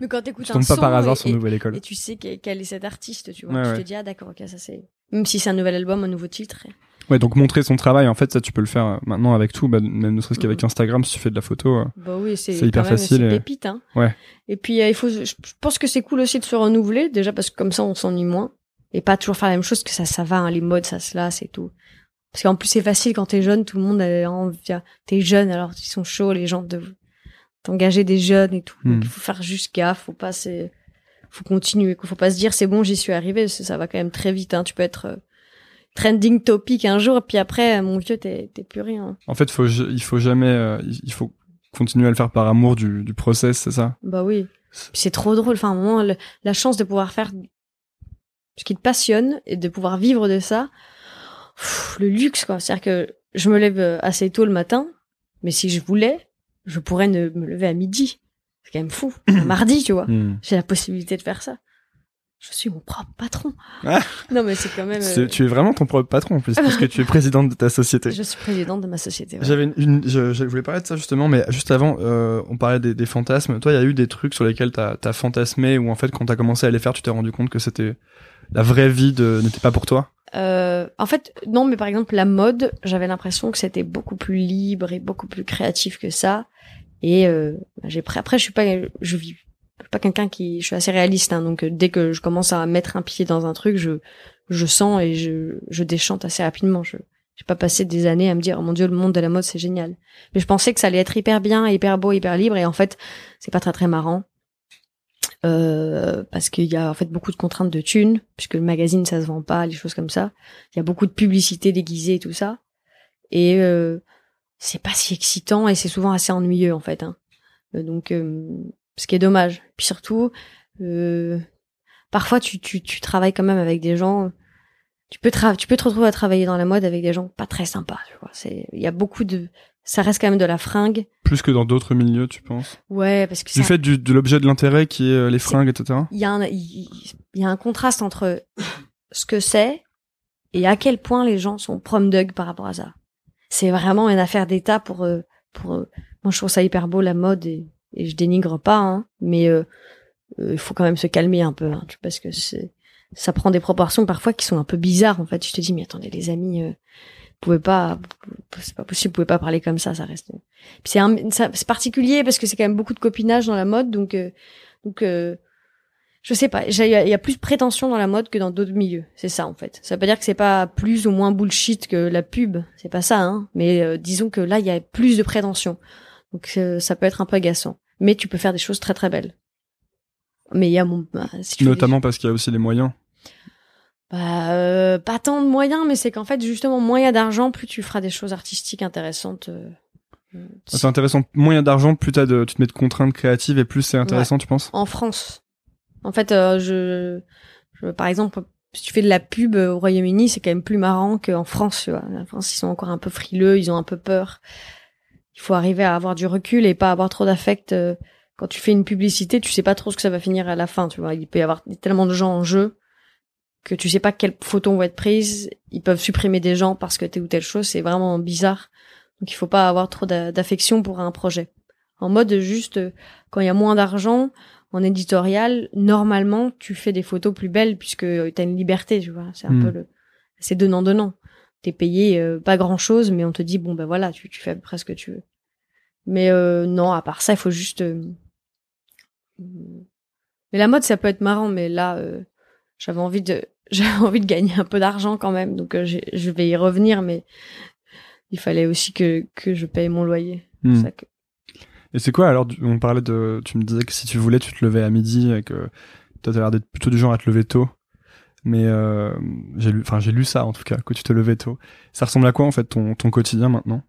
Mais quand t'écoutes un
tombe pas
son
par hasard
et,
sur nouvelle école.
et tu sais quel, est cet artiste, tu vois,
Ouais,
tu
ouais.
te dis ah d'accord, ok, ça c'est. Même si c'est un nouvel album, un nouveau titre.
Ouais, donc montrer son travail, en fait, ça, tu peux le faire euh, maintenant avec tout, bah, même ne serait-ce qu'avec
Mhm.
Instagram, si tu fais de la photo. euh.
Bah oui, c'est
hyper
même-
facile
C'est
et-
pépite, hein.
Ouais.
Et puis euh, il faut, je je pense que c'est cool aussi de se renouveler, déjà parce que comme ça on s'ennuie moins et pas toujours faire la même chose que ça, ça va, hein, les modes, ça se lasse et tout. Parce qu'en plus c'est facile quand t'es jeune, tout le monde a envie, t'es jeune alors ils sont chauds les gens de t'engager des jeunes et tout.
Hmm.
Il faut faire juste gaffe, faut pas c'est, faut continuer, faut pas se dire c'est bon j'y suis arrivé, ça va quand même très vite, hein. Tu peux être euh, trending topic un jour et puis après mon vieux t'es t'es plus rien.
En fait, faut, il faut jamais, euh, il faut continuer à le faire par amour du, du process, c'est ça?
Bah oui. C'est trop drôle. Enfin, à un moment, le- la chance de pouvoir faire ce qui te passionne et de pouvoir vivre de ça, pff, le luxe, quoi. C'est-à-dire que je me lève euh, assez tôt le matin, mais si je voulais, je pourrais ne me lever à midi. C'est quand même fou. Un mardi, tu vois.
Hmm.
J'ai la possibilité de faire ça. Je suis mon propre patron.
Ah.
non, mais c'est quand même. Euh,
Tu es vraiment ton propre patron, en plus, puisque tu es présidente de ta société.
Je suis présidente de ma société. ouais.
J'avais une, une- je, je voulais parler de ça justement, mais juste avant, euh, on parlait des, des fantasmes. Toi, il y a eu des trucs sur lesquels t'as as fantasmé, ou en fait, quand t'as commencé à les faire, tu t'es rendu compte que c'était la vraie vie de n'était pas pour toi?
Euh, en fait, non, mais par exemple, la mode, j'avais l'impression que c'était beaucoup plus libre et beaucoup plus créatif que ça. Et euh, j'ai pris. Après, je suis pas, je vis pas quelqu'un qui, je suis assez réaliste. Hein, donc, euh, dès que je commence à mettre un pied dans un truc, je, je sens et je, je déchante assez rapidement. Je, j'ai pas passé des années à me dire, oh mon dieu, le monde de la mode, c'est génial. Mais je pensais que ça allait être hyper bien, hyper beau, hyper libre. Et en fait, c'est pas très très marrant. Euh, parce qu'il y a en fait beaucoup de contraintes de thunes, puisque le magazine ça se vend pas, les choses comme ça. Il y a beaucoup de publicité déguisée et tout ça. Et euh, c'est pas si excitant et c'est souvent assez ennuyeux en fait. Hein. Euh, donc, euh, ce qui est dommage. Puis surtout, euh, parfois tu, tu, tu travailles quand même avec des gens. Tu peux, tu peux te retrouver à travailler dans la mode avec des gens pas très sympas. Il y a beaucoup de, ça reste quand même de la fringue.
Plus que dans d'autres milieux, tu penses?
Ouais, parce que
Du
ça-
fait du, de l'objet de l'intérêt qui est euh, les fringues, etc.
il y a un il y a un contraste entre ce que c'est et à quel point les gens sont prom dog par rapport à ça. C'est vraiment une affaire d'état pour euh, pour euh, moi je trouve ça hyper beau la mode et, et je dénigre pas hein, mais euh, euh, il faut quand même se calmer un peu hein, tu- parce que c'est ça prend des proportions parfois qui sont un peu bizarres en fait. Je te dis mais attendez les amis euh, pouvez pas c'est pas possible, vous pouvez pas parler comme ça, ça reste c'est c'est particulier parce que c'est quand même beaucoup de copinage dans la mode donc euh, donc euh, je sais pas, il y, a- plus de prétention dans la mode que dans d'autres milieux. C'est ça en fait. Ça veut pas dire que c'est pas plus ou moins bullshit que la pub, c'est pas ça hein, mais euh, disons que là il y a plus de prétention. Donc euh, ça peut être un peu agaçant, mais tu peux faire des choses très très belles. Mais il y a mon bah, si tu
Notamment parce qu'il y a aussi les moyens.
Bah, euh, pas tant de moyens, mais c'est qu'en fait, justement, moins il y a d'argent, plus tu feras des choses artistiques intéressantes. euh, euh,
C'est intéressant. Moins il y a d'argent, plus t'as de, tu te mets de contraintes créatives et plus c'est intéressant, tu penses?
En France. En fait, euh, je, je, par exemple, si tu fais de la pub au Royaume-Uni, c'est quand même plus marrant qu'en France, tu vois. En France, ils sont encore un peu frileux, ils ont un peu peur. Il faut arriver à avoir du recul et pas avoir trop d'affect. euh, Quand tu fais une publicité, tu sais pas trop ce que ça va finir à la fin, tu vois. Il peut y avoir tellement de gens en jeu que tu sais pas quelles photos vont être prises. Ils peuvent supprimer des gens parce que telle ou telle chose, c'est vraiment bizarre. Donc il faut pas avoir trop d'a- d'affection pour un projet. En mode juste, euh, quand il y a moins d'argent, en éditorial, normalement, tu fais des photos plus belles puisque tu as une liberté, tu vois. C'est un
Hmm.
peu le, c'est donnant donnant. T'es payé euh, pas grand chose, mais on te dit bon ben voilà, tu, tu fais près ce que tu veux. Mais euh, non, à part ça, il faut juste. euh, Mais la mode, ça peut être marrant, mais là, j'avais envie de, j'avais envie de gagner un peu d'argent quand même, donc euh, je vais y revenir, mais il fallait aussi que que je paye mon loyer.
Hmm.
C'est ça que-
Et c'est quoi alors On parlait de. Tu me disais que si tu voulais, tu te levais à midi et que toi, t'as l'air d'être plutôt du genre à te lever tôt. Mais euh, j'ai lu, enfin j'ai lu ça en tout cas, que tu te levais tôt. Ça ressemble à quoi en fait ton, ton quotidien maintenant?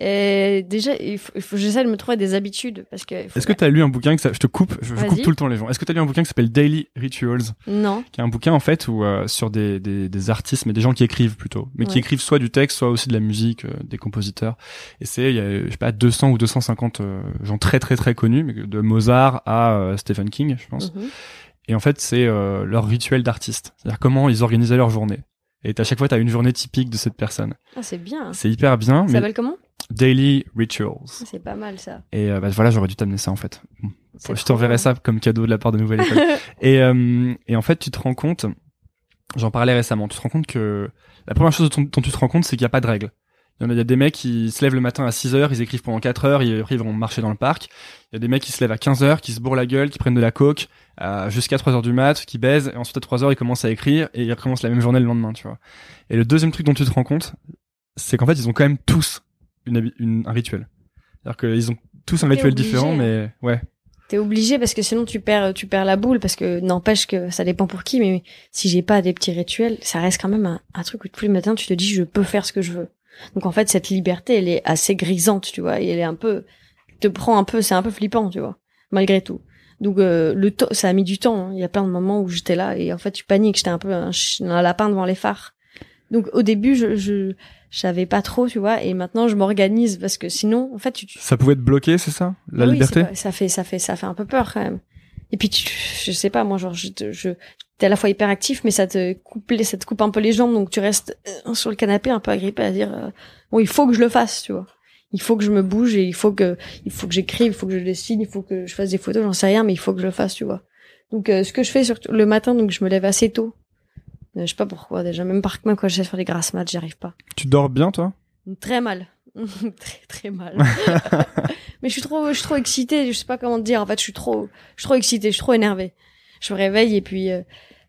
Et déjà, il faut, faut j'essaie de me trouver des habitudes parce que.
Est-ce que tu as lu un bouquin que ça, je te coupe, je, je coupe tout le temps les gens. Est-ce que tu as lu un bouquin qui s'appelle Daily Rituals,
Non.
qui est un bouquin en fait où euh, sur des, des, des artistes, mais des gens qui écrivent plutôt, mais qui écrivent soit du texte, soit aussi de la musique, euh, des compositeurs. Et c'est il y a je sais pas 200 ou 250 euh, gens très très très connus, mais de Mozart à euh, Stephen King, je pense.
Mhm.
Et en fait, c'est euh, leur rituel d'artiste, c'est-à-dire comment ils organisaient leur journée. Et à chaque fois, tu as une journée typique de cette personne.
Ah, c'est bien. Ça
C'est hyper bien, mais
s'appelle comment?
Daily Rituals.
C'est pas mal ça.
Et euh, bah, voilà, j'aurais dû t'amener ça en fait. Je t'enverrai ça comme cadeau de la part de Nouvelle École. et, euh, et en fait, tu te rends compte, j'en parlais récemment, tu te rends compte que la première chose dont, dont tu te rends compte, c'est qu'il n'y a pas de règles. Il y en a, il y a des mecs qui se lèvent le matin à 6 heures, ils écrivent pendant 4 heures, et après ils vont marcher dans le parc. Il y a des mecs qui se lèvent à 15 heures, qui se bourrent la gueule, qui prennent de la coke, euh, jusqu'à 3 heures du mat, qui baisent, et ensuite à 3 heures ils commencent à écrire, et ils recommencent la même journée le lendemain, tu vois. Et le deuxième truc dont tu te rends compte, c'est qu'en fait ils ont quand même tous une, habi- une- un rituel. C'est-à-dire qu'ils ont tous un rituel
obligé,
différent, mais ouais.
T'es obligé parce que sinon tu perds, tu perds la boule parce que n'empêche que ça dépend pour qui, mais si j'ai pas des petits rituels, ça reste quand même un, un truc où tous les matins tu te dis je peux faire ce que je veux. Donc en fait cette liberté elle est assez grisante, tu vois, et elle est un peu, te prend un peu, c'est un peu flippant, tu vois, malgré tout. Donc euh, le ça a mis du temps. hein. Il y a plein de moments où j'étais là et en fait tu paniques, j'étais un peu un lapin devant les phares. Donc au début je je je savais pas trop, tu vois, et maintenant je m'organise parce que sinon en fait tu, tu
Ça pouvait être bloqué, c'est ça? La
oui,
liberté?
pas- ça fait ça fait ça fait un peu peur quand même. Et puis tu, je sais pas moi genre je je t'es à la fois hyper actif mais ça te coupe ça te coupe un peu les jambes donc tu restes euh, sur le canapé un peu agrippé à dire euh, bon il faut que je le fasse tu vois. Il faut que je me bouge et il faut que il faut que j'écrive, il faut que je dessine, il faut que je fasse des photos, j'en sais rien mais il faut que je le fasse tu vois. Donc euh, ce que je fais surtout le matin donc je me lève assez tôt. Euh, je sais pas pourquoi déjà même par même quand j'essaie de faire des grasses maths, j'y arrive pas.
Tu dors bien, toi?
Très mal. très très mal. Mais je suis trop je suis trop excitée, je sais pas comment te dire. En fait, je suis trop je suis trop excitée, je suis trop énervée. Je me réveille et puis euh,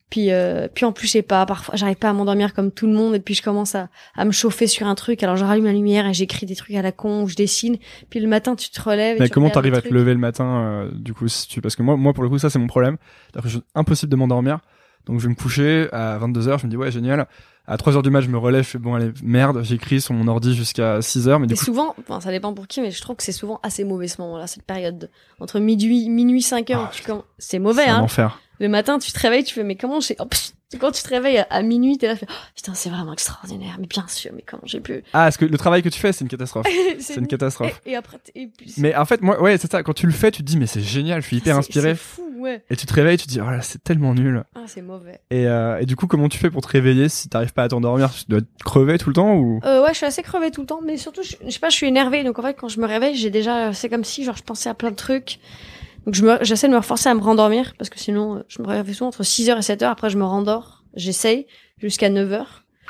puis euh, puis en plus je sais pas, parfois j'arrive pas à m'endormir comme tout le monde et puis je commence à à me chauffer sur un truc. Alors je rallume la lumière et j'écris des trucs à la con ou je dessine. Puis le matin tu te relèves et
Mais
tu
comment t'arrives à te lever le matin, euh, du coup, si tu... Parce que moi, moi, pour le coup, ça, c'est mon problème. Que je- impossible de m'endormir. Donc, je vais me coucher à 22h, je me dis, ouais, génial. À 3h du match, je me relève, je fais, bon, allez, merde, j'écris sur mon ordi jusqu'à 6h, mais du
Et
coup,
souvent, enfin, ça dépend pour qui, mais je trouve que c'est souvent assez mauvais ce moment-là, cette période entre minuit, minuit 5 heures.
Ah,
tu comm- c'est mauvais, hein.
enfer.
Le matin, tu te réveilles, tu fais, mais comment j'ai, oh, quand tu te réveilles à, à minuit, t'es là, tu fais, oh, putain, c'est vraiment extraordinaire, mais bien sûr, mais comment j'ai pu.
Ah, est-ce que le travail que tu fais, c'est une catastrophe
c'est
une catastrophe.
Et, et après, et puis,
Mais en fait, moi, ouais, c'est ça. Quand tu le fais, tu te dis, mais c'est génial, je suis hyper inspiré.
C'est fou, ouais.
Et tu te réveilles, tu te dis, oh là, c'est tellement nul.
Ah, c'est mauvais.
Et, euh, et du coup, comment tu fais pour te réveiller si t'arrives pas à t'endormir? Tu dois te crever tout le temps ou?
Euh, ouais, je suis assez crevée tout le temps, mais surtout, je, je sais pas, je suis énervée. Donc en fait, quand je me réveille, j'ai déjà, c'est comme si, genre, je pensais à plein de trucs. Donc je j'essaie de me reforcer à me rendormir parce que sinon, euh, je me réveille souvent entre 6h et 7h. Après, je me rendors. J'essaye jusqu'à 9h.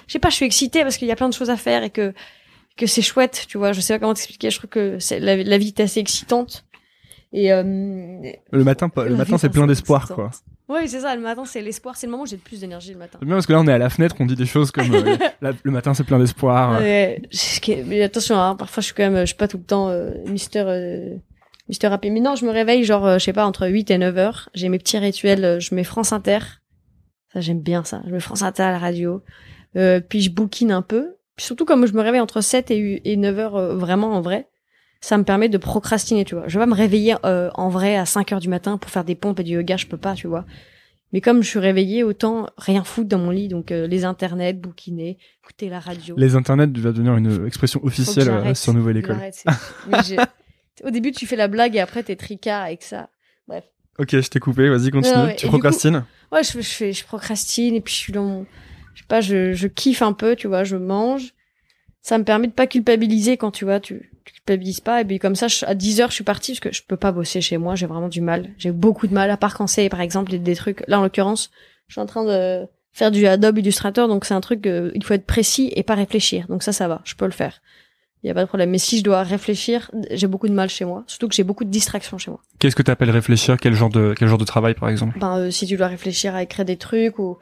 Je sais pas, je suis excitée parce qu'il y a plein de choses à faire et que que c'est chouette, tu vois. Je sais pas comment t'expliquer. Je trouve que la, la vie est assez excitante. Et euh,
le matin, le matin, c'est plein d'espoir, quoi.
oui, c'est ça. Le matin, c'est l'espoir. C'est le moment où j'ai le plus d'énergie le matin.
Bien parce que là, on est à la fenêtre, on dit des choses comme euh, le matin, c'est plein d'espoir.
Mais attention, hein, parfois je suis quand même, je suis pas tout le temps euh, Mister Mister Happy. Mais non, je me réveille genre, euh, je sais pas, entre 8 et 9 heures. J'ai mes petits rituels, euh, je mets France Inter. Ça, j'aime bien ça. Je mets France Inter à la radio. Euh, puis je bouquine un peu. Puis surtout comme je me réveille entre 7 et, hu- et 9 heures euh, vraiment en vrai, ça me permet de procrastiner, tu vois. Je vais pas me réveiller euh, en vrai à 5 heures du matin pour faire des pompes et du yoga, je peux pas, tu vois. Mais comme je suis réveillée, autant rien foutre dans mon lit. Donc euh, les internets, bouquiner, écouter la radio.
Les internets va devenir une expression officielle sur Nouvelle École.
mais Au début, tu fais la blague et après, t'es tricard avec ça. Bref.
Ok, je t'ai coupé, vas-y, continue.
Non, mais-
tu procrastines
Ouais, je, je fais, je procrastine et puis je suis dans mon, je sais pas, je, je kiffe un peu, tu vois, je mange. Ça me permet de pas culpabiliser quand tu vois, tu, tu culpabilises pas. Et puis comme ça, je- à 10 heures, je suis partie parce que je peux pas bosser chez moi. J'ai vraiment du mal. J'ai beaucoup de mal, à part quand c'est, par exemple, des, des trucs. Là, en l'occurrence, je suis en train de faire du Adobe Illustrator, donc c'est un truc, euh, il faut être précis et pas réfléchir. Donc ça, ça va, je peux le faire. Il y a pas de problème. Mais si je dois réfléchir, j'ai beaucoup de mal chez moi. Surtout que j'ai beaucoup de distractions chez moi.
Qu'est-ce que t'appelles réfléchir? Quel genre de quel genre de travail, par exemple?
Ben, euh, si tu dois réfléchir à écrire des trucs ou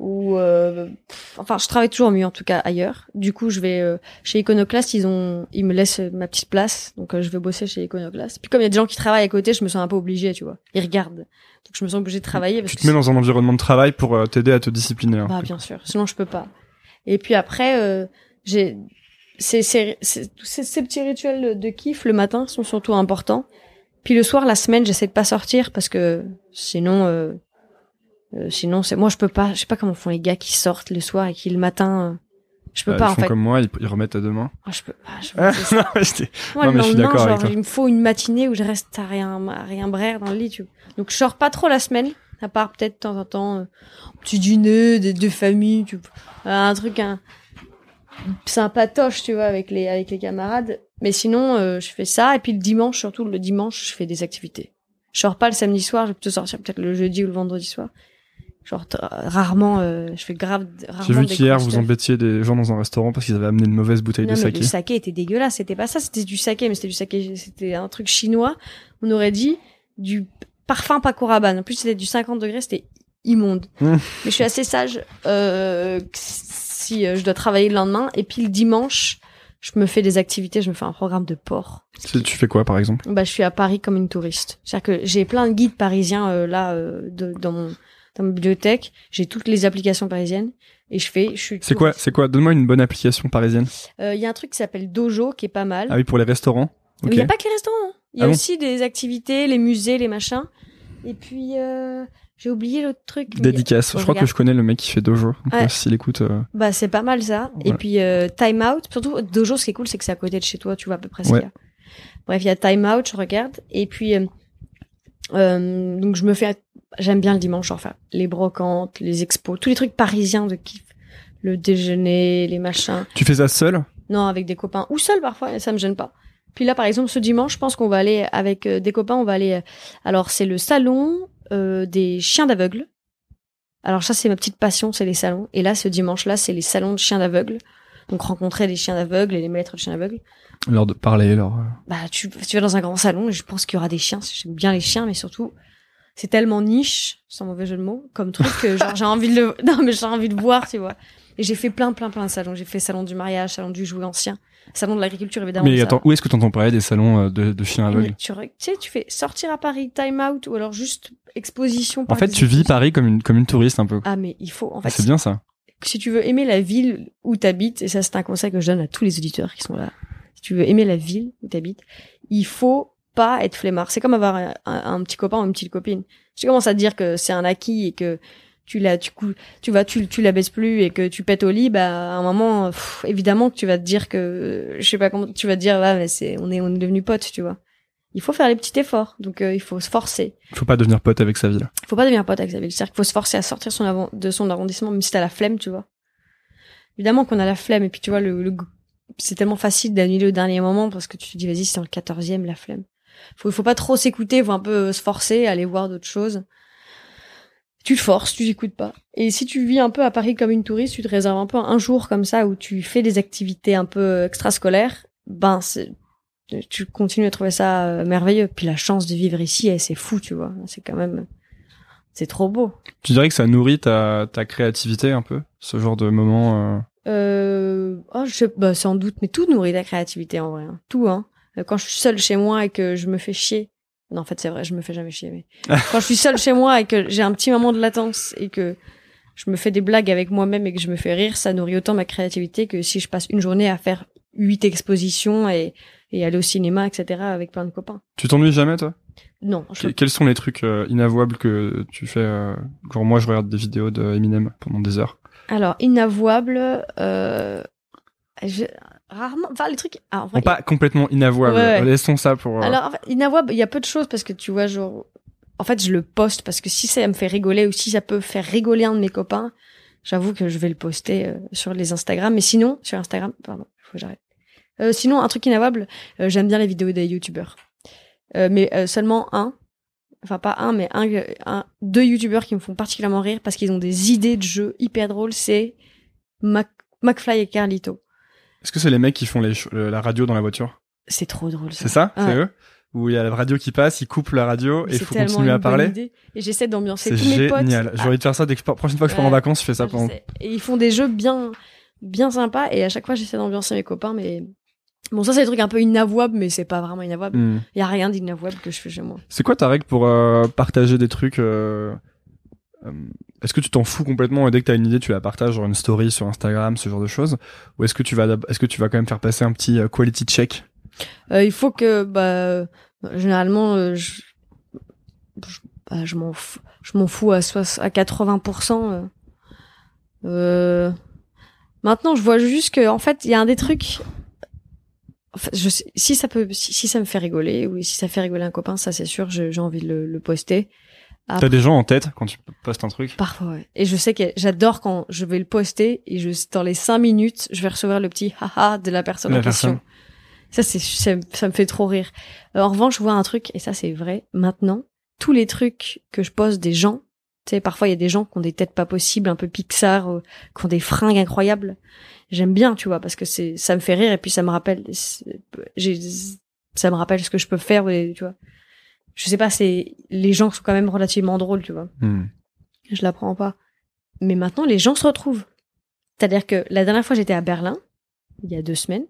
ou euh, pff, enfin je travaille toujours mieux en tout cas ailleurs du coup je vais euh, chez Iconoclast ils ont ils me laissent ma petite place donc euh, je vais bosser chez Iconoclast puis comme il y a des gens qui travaillent à côté je me sens un peu obligée tu vois ils regardent donc je me sens obligée de travailler parce
Tu
que
te mets dans un environnement de travail pour euh, t'aider à te discipliner. hein.
bah bien sûr sinon je peux pas et puis après euh, j'ai ces, ces, ces, ces, petits rituels de kiff le matin sont surtout importants puis le soir la semaine j'essaie de pas sortir parce que sinon euh, euh, sinon c'est moi je peux pas je sais pas comment font les gars qui sortent le soir et qui le matin euh, je peux
Bah,
pas
ils
en
font
fait
comme moi, ils, ils remettent à demain.
Ah, je peux pas je
Ah, non, mais
Moi,
Non, mais je suis d'accord avec toi.
il me faut une matinée où je reste à rien, à rien brère dans le lit, tu vois. Donc, je sors pas trop la semaine, à part peut-être de temps en temps, euh, un petit dîner, des deux familles, tu. Euh, un truc, un, sympatoche, tu vois, avec les, avec les camarades. Mais sinon, euh, je fais ça, et puis le dimanche, surtout le dimanche, je fais des activités. Je sors pas le samedi soir, je vais plutôt sortir peut-être le jeudi ou le vendredi soir. Genre, rarement, euh, je fais grave,
J'ai vu qu'hier, vous embêtiez des gens dans un restaurant parce qu'ils avaient amené une mauvaise bouteille
Non,
de
mais
saké.
le saké était dégueulasse. C'était pas ça. C'était du saké, mais c'était du saké. C'était un truc chinois. On aurait dit du parfum Paco Rabanne. En plus, c'était du 50 degrés. C'était immonde.
Mmh.
Mais je suis assez sage euh, si euh, je dois travailler le lendemain. Et puis le dimanche, je me fais des activités. Je me fais un programme de port.
Tu tu fais quoi, par exemple?
Bah, je suis à Paris comme une touriste. C'est-à-dire que j'ai plein de guides parisiens euh, là euh, de- dans mon dans ma bibliothèque. J'ai toutes les applications parisiennes et je fais. Je suis.
C'est quoi. C'est quoi? Donne-moi une bonne application parisienne.
Euh, Il y a un truc qui s'appelle Dojo qui est pas mal.
Ah oui, pour les restaurants.
Mais il n'y a pas que les restaurants. hein. Il y a
Ah bon?
aussi des activités, les musées, les machins. Et puis, j'ai oublié l'autre truc.
Dédicace. Je crois que je connais le mec qui fait Dojo.
Ouais.
euh, s'il écoute. euh,
Bah, c'est pas mal ça. Et puis, euh, Time Out. Surtout, Dojo, ce qui est cool, c'est que c'est à côté de chez toi. Tu vois à peu près ce
Ouais.
qu'il y a. Bref, il y a Time Out, je regarde. Et puis, euh, euh, donc, je me fais. J'aime bien le dimanche, enfin, les brocantes, les expos, tous les trucs parisiens de kiff. Le déjeuner, les machins.
Tu fais ça seul?
Non, avec des copains ou seul parfois, et ça me gêne pas. Puis là, par exemple, ce dimanche, je pense qu'on va aller avec euh, des copains. On va aller. alors, c'est le salon euh, des chiens d'aveugles. Alors ça, c'est ma petite passion, c'est les salons. Et là, ce dimanche-là, c'est les salons de chiens d'aveugles. Donc rencontrer les chiens d'aveugles et les maîtres de chiens d'aveugles.
Leur de parler, leur. euh,
Bah, tu, tu vas dans un grand salon et je pense qu'il y aura des chiens. J'aime bien les chiens, mais surtout, c'est tellement niche, sans mauvais jeu de mots, comme truc que genre j'ai envie de le, non mais j'ai envie de voir, tu vois. Et j'ai fait plein, plein, plein de salons. J'ai fait salon du mariage, salon du jouet ancien, salon de l'agriculture évidemment.
Mais
ça-
attends, où est-ce que t'entends parler des salons euh, de, de chiens aveugles
tu, tu sais, tu fais sortir à Paris, time out, ou alors juste exposition.
En fait, tu vis. Paris comme une, comme une touriste un peu.
Ah, mais il faut, en fait,
c'est bien ça.
si tu veux aimer la ville où t'habites, et ça c'est un conseil que je donne à tous les auditeurs qui sont là, si tu veux aimer la ville où t'habites, il faut pas être flemmard. C'est comme avoir un, un- un petit copain ou une petite copine. Si tu commences à te dire que c'est un acquis et que tu la, tu, tu vas, tu, tu la baisses plus et que tu pètes au lit, bah, à un moment, pff, évidemment que tu vas te dire que, je sais pas comment, tu vas te dire, ouais, mais c'est, on est, on est devenus potes, tu vois. Il faut faire les petits efforts. Donc, euh, il faut se forcer.
Faut pas devenir pote avec sa ville.
Faut pas devenir pote avec sa ville. C'est-à-dire qu'il faut se forcer à sortir son avant- de son arrondissement, même si t'as la flemme, tu vois. Évidemment qu'on a la flemme, et puis tu vois, le, le- c'est tellement facile d'annuler au dernier moment parce que tu te dis, vas-y, c'est dans le 14e, la flemme. Faut, faut pas trop s'écouter, faut un peu euh, se forcer, aller voir d'autres choses. Tu forces, tu t'écoutes pas. Et si tu vis un peu à Paris comme une touriste, tu te réserves un peu un jour comme ça où tu fais des activités un peu extrascolaires, ben, c'est, tu continues à trouver ça euh, merveilleux. Puis la chance de vivre ici, eh, c'est fou, tu vois. C'est quand même, c'est trop beau.
Tu dirais que ça nourrit ta, ta créativité un peu, ce genre de moment. euh,
Euh, oh, je sais, bah, sans doute, mais tout nourrit la créativité en vrai. hein. Tout, hein. Euh, Quand je suis seule chez moi et que je me fais chier. Non, en fait, c'est vrai, je me fais jamais chier, mais. quand je suis seule chez moi et que j'ai un petit moment de latence et que je me fais des blagues avec moi-même et que je me fais rire, ça nourrit autant ma créativité que si je passe une journée à faire huit expositions et, et aller au cinéma, etc., avec plein de copains.
Tu t'ennuies jamais, toi?
Non, je
Quels sont les trucs euh, inavouables que tu fais euh, Genre moi, je regarde des vidéos de Eminem pendant des heures?
Alors, inavouable, euh, je- rarement, enfin, les trucs, ah, en vrai,
pas complètement inavouable.
Ouais, ouais.
Laissons ça pour. euh,
Alors, en fait, inavouable, il y a peu de choses parce que tu vois, genre, en fait, je le poste parce que si ça me fait rigoler ou si ça peut faire rigoler un de mes copains, j'avoue que je vais le poster euh, sur les Instagram. Mais sinon, sur Instagram, pardon, faut que j'arrête. Euh, sinon, un truc inavouable, euh, j'aime bien les vidéos des youtubeurs. Euh, mais euh, seulement un, enfin pas un, mais un, un, deux youtubeurs qui me font particulièrement rire parce qu'ils ont des idées de jeux hyper drôles, c'est Mac, McFly et Carlito.
Est-ce que c'est les mecs qui font les la radio dans la voiture?
C'est trop drôle. Ça.
C'est ça? C'est eux? Où il y a la radio qui passe, il coupe la radio et il faut continuer à parler.
idée. Et j'essaie d'ambiancer tous mes potes.
génial. J'ai envie de faire ça dès que prochaine fois que je pars en vacances, je fais ça
je
pendant.
sais. Et ils font des jeux bien, bien sympas. Et à chaque fois, j'essaie d'ambiancer mes copains. Mais bon, ça, c'est des trucs un peu inavouables, mais c'est pas vraiment inavouable.
Hmm.
Il y a rien d'inavouable que je fais chez moi.
C'est quoi ta règle pour euh, partager des trucs euh, Est-ce que tu t'en fous complètement et dès que t'as une idée, tu la partages genre une story sur Instagram, ce genre de choses, ou est-ce que tu vas, est-ce que tu vas quand même faire passer un petit euh, quality check?
Euh, il faut que, bah, euh, généralement, euh, je, je, bah, je m'en fous, je m'en fous à, soix- à 80%. euh. Euh, maintenant, je vois juste que, en fait, il y a un des trucs. Si ça peut, si, si ça me fait rigoler, ou si ça fait rigoler un copain, ça c'est sûr, j'ai envie de le poster. Après-
T'as des gens en tête quand tu postes un truc
Parfois, ouais. Et je sais que j'adore quand je vais le poster et je, dans les cinq minutes, je vais recevoir le petit haha de la personne
La
en question.
personne.
Ça, c'est, ça, me- ça me fait trop rire. Euh, en revanche, je vois un truc, et ça, c'est vrai. Maintenant, tous les trucs que je poste des gens, tu sais, parfois, il y a des gens qui ont des têtes pas possibles, un peu Pixar, euh, qui ont des fringues incroyables. J'aime bien, tu vois, parce que c'est, ça me fait rire et puis ça me rappelle, j'ai, ça me rappelle ce que je peux faire, tu vois. Je sais pas, c'est, les gens sont quand même relativement drôles, tu vois
Hmm.
je l'apprends pas. Mais maintenant, les gens se retrouvent. C'est-à-dire que la dernière fois, j'étais à Berlin, il y a deux semaines,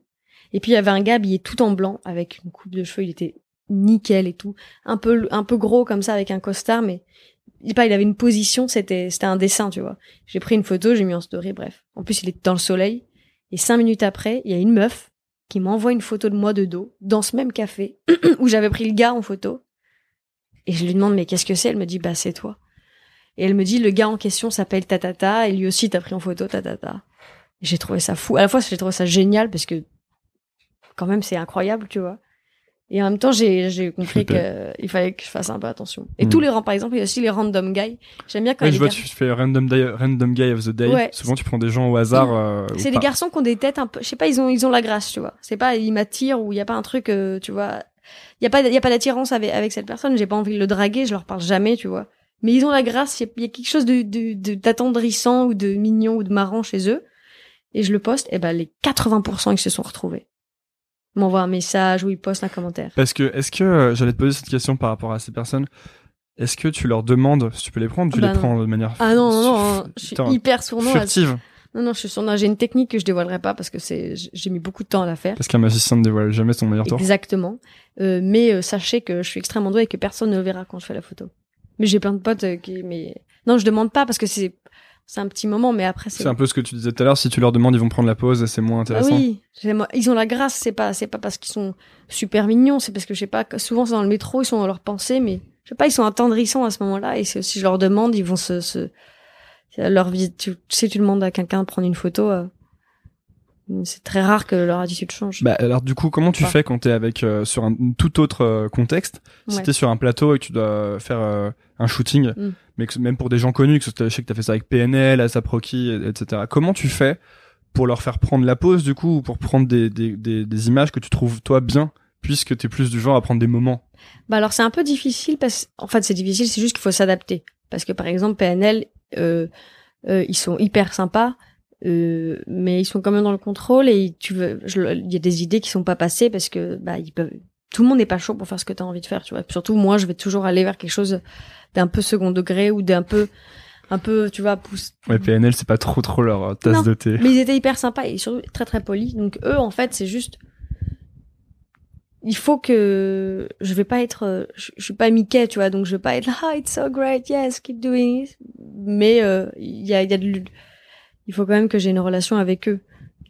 et puis il y avait un gars habillé tout en blanc, avec une coupe de cheveux, il était nickel et tout, un peu un peu gros comme ça, avec un costard, mais il, pas, il avait une position, c'était c'était un dessin, tu vois. J'ai pris une photo, j'ai mis en story, bref. En plus, il était dans le soleil, et cinq minutes après, il y a une meuf qui m'envoie une photo de moi de dos, dans ce même café, où j'avais pris le gars en photo, et je lui demande, mais qu'est-ce que c'est? Elle me dit, bah c'est toi. Et elle me dit, le gars en question s'appelle Tatata, et lui aussi t'a pris en photo Tatata. J'ai trouvé ça fou. À la fois, j'ai trouvé ça génial parce que, quand même, c'est incroyable, tu vois. Et en même temps, j'ai, j'ai compris qu'il fallait que je fasse un peu attention. Et
Mm.
tous les rangs, par exemple, il y a aussi les random guys. J'aime bien quand y
je vois, tu fais random, day- random guy of the day.
Ouais.
Souvent, tu prends des gens au hasard. euh, ou
C'est des
pas.
garçons qui ont des têtes un peu, je sais pas, ils ont, ils ont la grâce, tu vois. C'est pas, ils m'attirent ou il y a pas un truc, euh, tu vois. Il y a pas, il y a pas d'attirance avec, avec cette personne. J'ai pas envie de le draguer, je leur parle jamais, tu vois. Mais ils ont la grâce, il y a- il y, a quelque chose de, de, de- d'attendrissant ou de mignon ou de marrant chez eux. Et je le poste, et ben, les 80% ils se sont retrouvés. M'envoient un message ou ils postent un commentaire.
Parce que, est-ce que, euh, j'allais te poser cette question par rapport à ces personnes, est-ce que tu leur demandes si tu peux les prendre, tu
Bah
les
non.
prends de manière
Ah non, non, non, hein, je suis hyper sournoise.
furtive
Non, non, je suis sournoise. J'ai une technique que je dévoilerai pas parce que c'est, j'ai mis beaucoup de temps à la faire.
Parce qu'un magicien ne dévoile jamais son meilleur tour.
Exactement. Euh, mais euh, sachez que je suis extrêmement douée et que personne ne le verra quand je fais la photo. Mais j'ai plein de potes euh, qui, mais non, je demande pas parce que c'est c'est un petit moment, mais après c'est.
C'est un peu ce que tu disais tout à l'heure, si tu leur demandes, ils vont prendre la pause et c'est moins
Ah
intéressant.
oui, ils ont la grâce. C'est pas c'est pas parce qu'ils sont super mignons, c'est parce que je sais pas. Souvent c'est dans le métro, ils sont dans leurs pensées, mais je sais pas, ils sont attendrissants à ce moment-là. Et si je leur demande, ils vont se, se leur vie. Tu, si tu demandes à quelqu'un de prendre une photo, euh, c'est très rare que leur attitude change.
Bah alors du coup, comment tu fais quand t'es avec euh, sur un tout autre euh, contexte? Si
Ouais.
t'es sur un plateau et que tu dois faire euh, un shooting,
Mm. mais
que, même pour des gens connus, que je sais que t'as fait ça avec PNL, Asaproki, et- etc. Comment tu fais pour leur faire prendre la pause du coup, ou pour prendre des, des, des, des images que tu trouves toi bien, puisque t'es plus du genre à prendre des moments?
Bah alors c'est un peu difficile parce en fait c'est difficile, c'est juste qu'il faut s'adapter parce que par exemple PNL euh, euh, ils sont hyper sympas euh, mais ils sont quand même dans le contrôle et tu veux il y a des idées qui sont pas passées parce que bah ils peuvent tout le monde n'est pas chaud pour faire ce que tu as envie de faire, tu vois. Surtout moi je vais toujours aller vers quelque chose d'un peu second degré ou d'un peu un peu tu vois pousse
Ouais, PNL, c'est pas trop trop leur tasse
Non.
de thé.
mais ils étaient hyper sympas et surtout très très polis. Donc eux, en fait, c'est juste. Il faut que je vais pas être, je, je suis pas Mickey, tu vois, donc je vais pas être là, ah, it's so great, yes, keep doing it. Mais euh, il y a, il y a de, il faut quand même que j'ai une relation avec eux,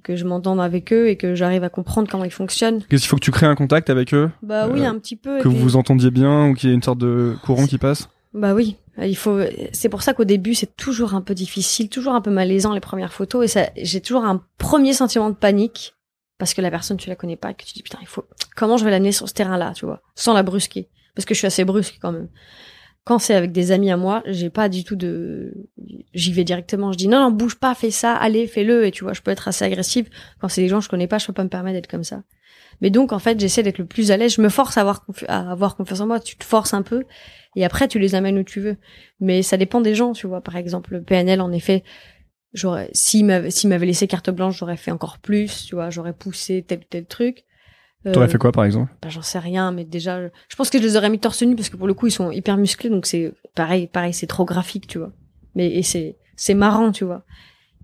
que je m'entende avec eux et que j'arrive à comprendre comment ils fonctionnent.
Qu'est-ce qu'il faut que tu crées un contact avec eux,
Bah oui,
Euh,
un petit peu.
que vous vous entendiez bien ou qu'il y ait une sorte de courant qui passe?
Bah oui, il faut. C'est pour ça qu'au début c'est toujours un peu difficile, toujours un peu malaisant les premières photos et ça, j'ai toujours un premier sentiment de panique parce que la personne tu la connais pas que tu dis putain il faut comment je vais l'amener sur ce terrain-là, tu vois, sans la brusquer parce que je suis assez brusque quand même. Quand c'est avec des amis à moi, j'ai pas du tout de, j'y vais directement. Je dis non non bouge pas, fais ça, allez fais-le et tu vois je peux être assez agressive. Quand c'est des gens que je connais pas, je peux pas me permettre d'être comme ça. Mais donc en fait j'essaie d'être le plus à l'aise. Je me force à avoir, à avoir confiance en moi. Tu te forces un peu et après tu les amènes où tu veux. Mais ça dépend des gens, tu vois. Par exemple, le PNL, en effet, j'aurais, s'il m'avait, s'il m'avait laissé carte blanche, j'aurais fait encore plus, tu vois. J'aurais poussé tel ou tel truc.
T'aurais
Euh,
fait quoi par exemple?
bah, j'en sais rien, mais déjà, je pense que je les aurais mis torse nu parce que pour le coup, ils sont hyper musclés, donc c'est pareil, pareil, c'est trop graphique, tu vois. Mais et c'est c'est marrant, tu vois.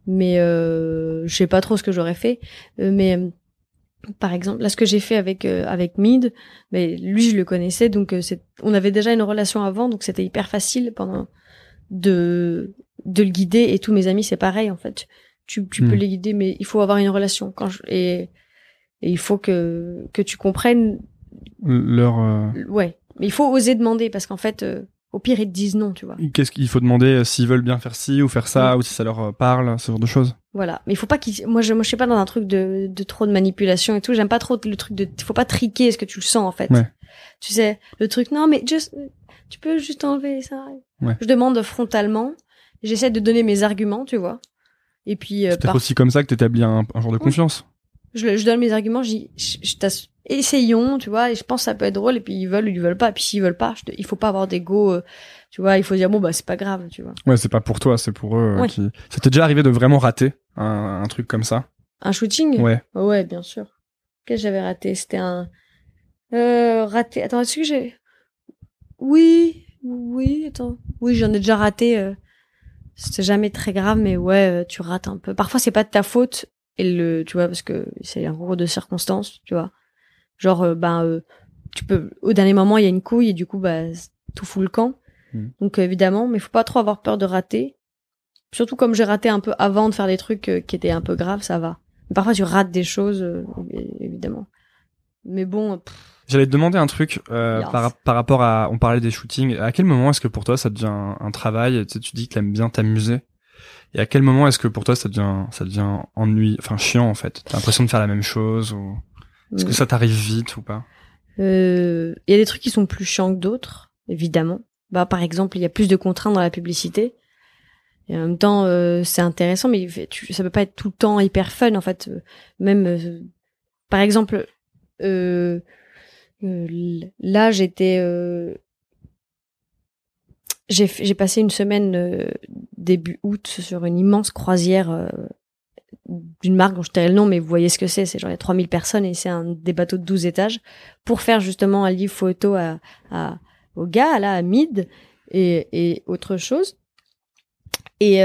Mais euh, je sais pas trop ce que j'aurais fait. Euh, mais euh, par exemple, là, ce que j'ai fait avec euh, avec Mid, mais lui, je le connaissais, donc euh, c'est, on avait déjà une relation avant, donc c'était hyper facile pendant de de le guider. Et tous mes amis, c'est pareil en fait. Tu tu
Hmm.
peux les guider, mais il faut avoir une relation. Quand je, et et il faut que que tu comprennes
Leur, euh,
Ouais, mais il faut oser demander parce qu'en fait, euh, au pire, ils te disent non, tu vois.
qu'est-ce qu'il faut demander euh, s'ils veulent bien faire ci ou faire ça ou si ça leur euh, parle, ce genre de choses.
Voilà. Mais il faut pas qu'ils. Moi, je, moi, je suis pas dans un truc de, de trop de manipulation et tout. J'aime pas trop le truc de. Faut pas triquer ce que tu le sens en fait.
Ouais.
Tu sais, le truc. Non, mais juste. Tu peux juste enlever ça.
Ouais.
Je demande frontalement. J'essaie de donner mes arguments, tu vois. Et puis, euh,
C'est peut-être
par-
aussi comme ça que t'établis un, un genre de confiance.
je, donne mes arguments. Je, je essayons, tu vois. Et je pense que ça peut être drôle. Et puis ils veulent ou ils veulent pas. Et puis s'ils veulent pas, je te- il faut pas avoir d'ego. euh, tu vois, il faut dire bon bah c'est pas grave, tu vois.
Ouais, c'est pas pour toi, c'est pour eux. euh,
Ouais.
qui... Ça t'est déjà arrivé de vraiment rater un, un truc comme ça?
Un shooting?
Ouais.
Ouais, bien sûr. Qu'est-ce que j'avais raté? C'était un... Euh, raté... Attends, est-ce que j'ai... Oui, oui, attends. Oui, j'en ai déjà raté. C'était jamais très grave, mais ouais, euh, tu rates un peu. Parfois, c'est pas de ta faute. Et le, tu vois, parce que c'est un concours de circonstances, tu vois. Genre, euh, ben, euh, tu peux... Au dernier moment, il y a une couille et du coup, bah, tout fout le camp.
Mhm.
Donc, évidemment, mais faut pas trop avoir peur de rater. Surtout comme j'ai raté un peu avant de faire des trucs euh, qui étaient un peu graves, ça va. Mais parfois, tu rates des choses, euh, évidemment. Mais bon, pff,
J'allais te demander un truc euh,
Yes.
par, par rapport à, on parlait des shootings. À quel moment est-ce que pour toi ça devient un, un travail? Tu sais, tu dis que t'aimes bien t'amuser. Et à quel moment est-ce que pour toi ça devient, ça devient ennui, enfin chiant en fait? T'as l'impression de faire la même chose ou est-ce que ça t'arrive vite ou pas?
Euh, il y a des trucs qui sont plus chiants que d'autres, évidemment. Bah, par exemple, il y a plus de contraintes dans la publicité. Et en même temps, euh, c'est intéressant, mais tu, ça peut pas être tout le temps hyper fun, en fait. Euh, Même, euh, par exemple, euh, là, j'étais, euh, j'ai passé une semaine euh, début août sur une immense croisière euh, d'une marque dont je tairai le nom, mais vous voyez ce que c'est. C'est genre il y a 3000 personnes et c'est un des bateaux de 12 étages pour faire justement un livre photo à, à au gars là à Mid et, et autre chose. Et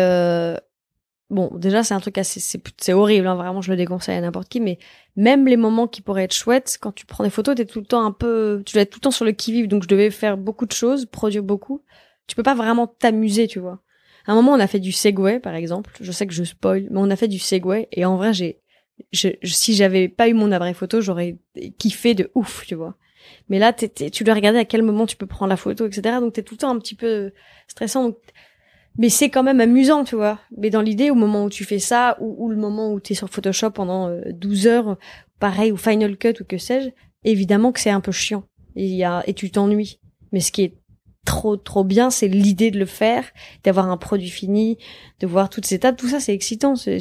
bon, déjà c'est un truc assez c'est horrible, hein, vraiment je le déconseille à n'importe qui, mais même les moments qui pourraient être chouettes, quand tu prends des photos, t'es tout le temps un peu, tu dois être tout le temps sur le qui vive, donc je devais faire beaucoup de choses, produire beaucoup. Tu peux pas vraiment t'amuser, tu vois. À un moment, on a fait du Segway, par exemple. Je sais que je spoil, mais on a fait du Segway et en vrai, j'ai, je, si j'avais pas eu mon appareil photo, j'aurais kiffé de ouf, tu vois. Mais là, t'es- tu dois regarder à quel moment tu peux prendre la photo, etc. Donc t'es tout le temps un petit peu stressant. Mais c'est quand même amusant, tu vois. Mais dans l'idée, au moment où tu fais ça, ou, ou le moment où t'es sur Photoshop pendant euh, 12 heures, pareil, ou Final Cut, ou que sais-je, évidemment que c'est un peu chiant. Et, y a, et tu t'ennuies. Mais ce qui est trop, trop bien, c'est l'idée de le faire, d'avoir un produit fini, de voir toutes ces étapes. Tout ça, c'est excitant. C'est-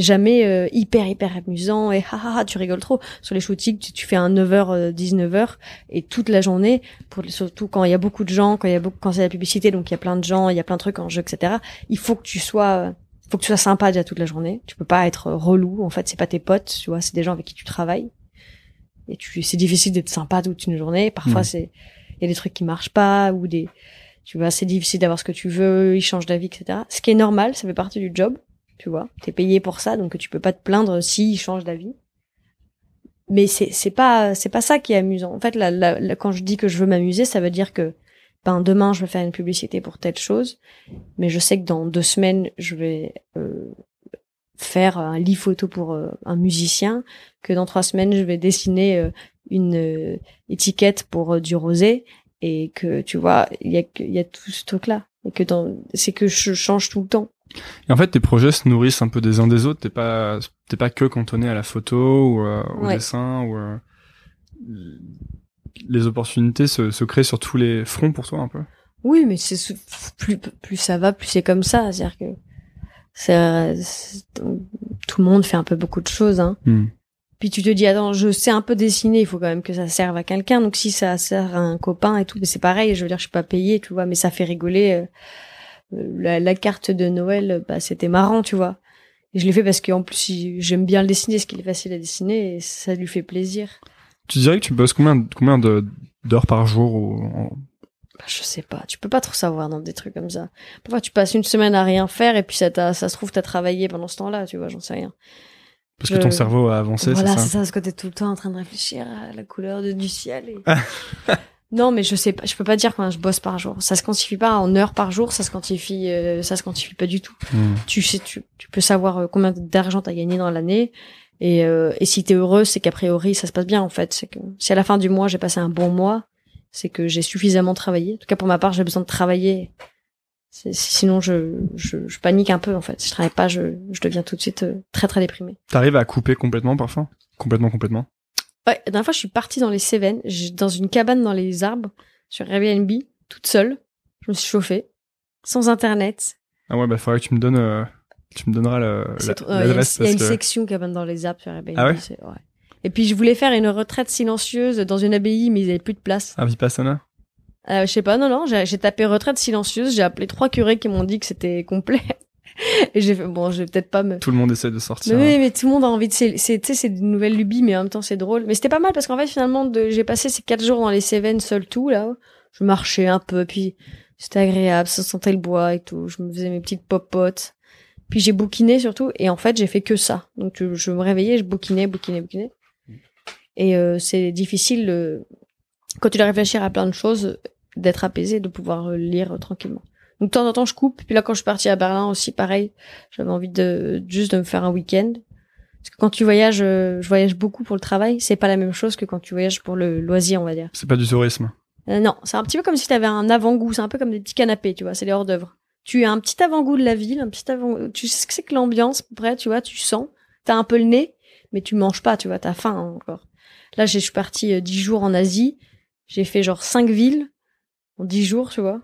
jamais euh, hyper, hyper amusant. Et ha, ha, ha, tu rigoles trop. Sur les shootings, tu, tu fais un 9h, 19h, et toute la journée, pour, surtout quand il y a beaucoup de gens, quand il y a beaucoup, quand c'est la publicité, donc il y a plein de gens, il y a plein de trucs en jeu, etc. Il faut que tu sois, faut que tu sois sympa déjà toute la journée. Tu peux pas être relou. En fait, c'est pas tes potes, tu vois, c'est des gens avec qui tu travailles. Et tu, c'est difficile d'être sympa toute une journée. Parfois,
Mhm.
c'est, y a des trucs qui marchent pas ou des, tu vois, c'est difficile d'avoir ce que tu veux, ils changent d'avis, etc. Ce qui est normal, ça fait partie du job, tu vois. T'es payé pour ça, donc tu peux pas te plaindre s'ils changent d'avis. Mais c'est, c'est pas, c'est pas ça qui est amusant. En fait, là, là, quand je dis que je veux m'amuser, ça veut dire que, ben, demain, je vais faire une publicité pour telle chose, mais je sais que dans deux semaines, je vais, euh, faire un lit photo pour euh, un musicien, que dans trois semaines, je vais dessiner euh, une euh, étiquette pour du rosé, et que tu vois, il y a, que- il y a tout ce truc-là. Et que dans, c'est que je change tout le temps.
Et en fait, tes projets se nourrissent un peu des uns des autres. T'es pas, t'es pas que cantonné à la photo ou euh, au
Ouais.
dessin ou euh, les opportunités se, se créent sur tous les fronts pour toi un peu?
Oui, mais c'est plus plus ça va, plus c'est comme ça. C'est-à-dire que c'est, tout le monde fait un peu beaucoup de choses. Hein.
Hmm.
Puis tu te dis attends, je sais un peu dessiner, il faut quand même que ça serve à quelqu'un. Donc si ça sert à un copain et tout, mais c'est pareil. Je veux dire, je suis pas payée, tu vois, mais ça fait rigoler. euh, euh, La, la carte de Noël, bah c'était marrant, tu vois. Et je l'ai fait parce qu'en plus j'aime bien le dessiner, ce qu'il est facile à dessiner et ça lui fait plaisir.
Tu dirais que tu bosses combien, combien de, d'heures par jour
je sais pas, tu peux pas trop savoir dans des trucs comme ça. Parfois, tu passes une semaine à rien faire et puis ça, t'a- ça se trouve, t'as travaillé pendant ce temps-là, tu vois, j'en sais rien.
Parce que ton cerveau a avancé,
voilà,
c'est
c'est
ça
ça, parce que t'es tout le temps en train de réfléchir à la couleur de- du ciel. et- non, mais je sais pas, je peux pas dire combien je bosse par jour. Ça se quantifie pas en heures par jour, ça se quantifie, euh, ça se quantifie pas du tout.
Hmm.
Tu sais, tu, tu peux savoir euh, combien d'argent t'as gagné dans l'année. Et, euh, et si t'es heureux, c'est qu'a priori ça se passe bien en fait. C'est que si à la fin du mois j'ai passé un bon mois, c'est que j'ai suffisamment travaillé. En tout cas pour ma part, j'ai besoin de travailler. Sinon je, je, je panique un peu en fait. Si je travaille pas, je, je deviens tout de suite euh, très très déprimée.
T'arrives à couper complètement parfois? Complètement, complètement?
Ouais, la dernière fois, je suis partie dans les Cévennes, dans une cabane dans les arbres, sur Airbnb, toute seule. Je me suis chauffée, sans internet.
Ah ouais, bah faudrait que tu me donnes, euh, tu me donneras le-
C'est
la-
trop- euh, Il y a une,
l'adresse
il y a une
que
section cabane dans les arbres sur Airbnb.
Ah ouais?
ouais. Et puis, je voulais faire une retraite silencieuse dans une abbaye, mais ils avaient plus de place.
un Vipassana.
Euh, je sais pas, non, non, j'ai tapé retraite silencieuse, j'ai appelé trois curés qui m'ont dit que c'était complet. Et j'ai fait, bon, je vais peut-être pas me,
Tout le monde essaie de sortir.
Mais oui, mais tout le monde a envie de. C'est, c'est- tu sais, c'est une nouvelle lubie, mais en même temps, c'est drôle. Mais c'était pas mal parce qu'en fait, finalement, de, j'ai passé ces quatre jours dans les Cévennes seul tout, là. Je marchais un peu, puis c'était agréable, ça sentait le bois et tout. Je me faisais mes petites popotes. Puis j'ai bouquiné surtout, et en fait, j'ai fait que ça. Donc, je, je me réveillais, je bouquinais, bouquinais, bouquinais. Et euh, c'est difficile, euh, quand tu dois réfléchir à plein de choses, d'être apaisé, de pouvoir euh, lire euh, tranquillement. Donc, de temps en temps, je coupe. Puis là, quand je suis partie à Berlin aussi, pareil, j'avais envie de juste de me faire un week-end. Parce que quand tu voyages, euh, je voyage beaucoup pour le travail, c'est pas la même chose que quand tu voyages pour le loisir, on va dire.
C'est pas du tourisme.
Euh, non, c'est un petit peu comme si tu avais un avant-goût, c'est un peu comme des petits canapés, tu vois, c'est les hors d'œuvre. Tu as un petit avant-goût de la ville, un petit avant tu sais ce que c'est que l'ambiance, près, tu vois, tu sens, t'as un peu le nez, mais tu manges pas, tu vois, t'as faim encore. Là, je suis partie euh, dix jours en Asie, j'ai fait genre cinq villes en dix jours, tu vois.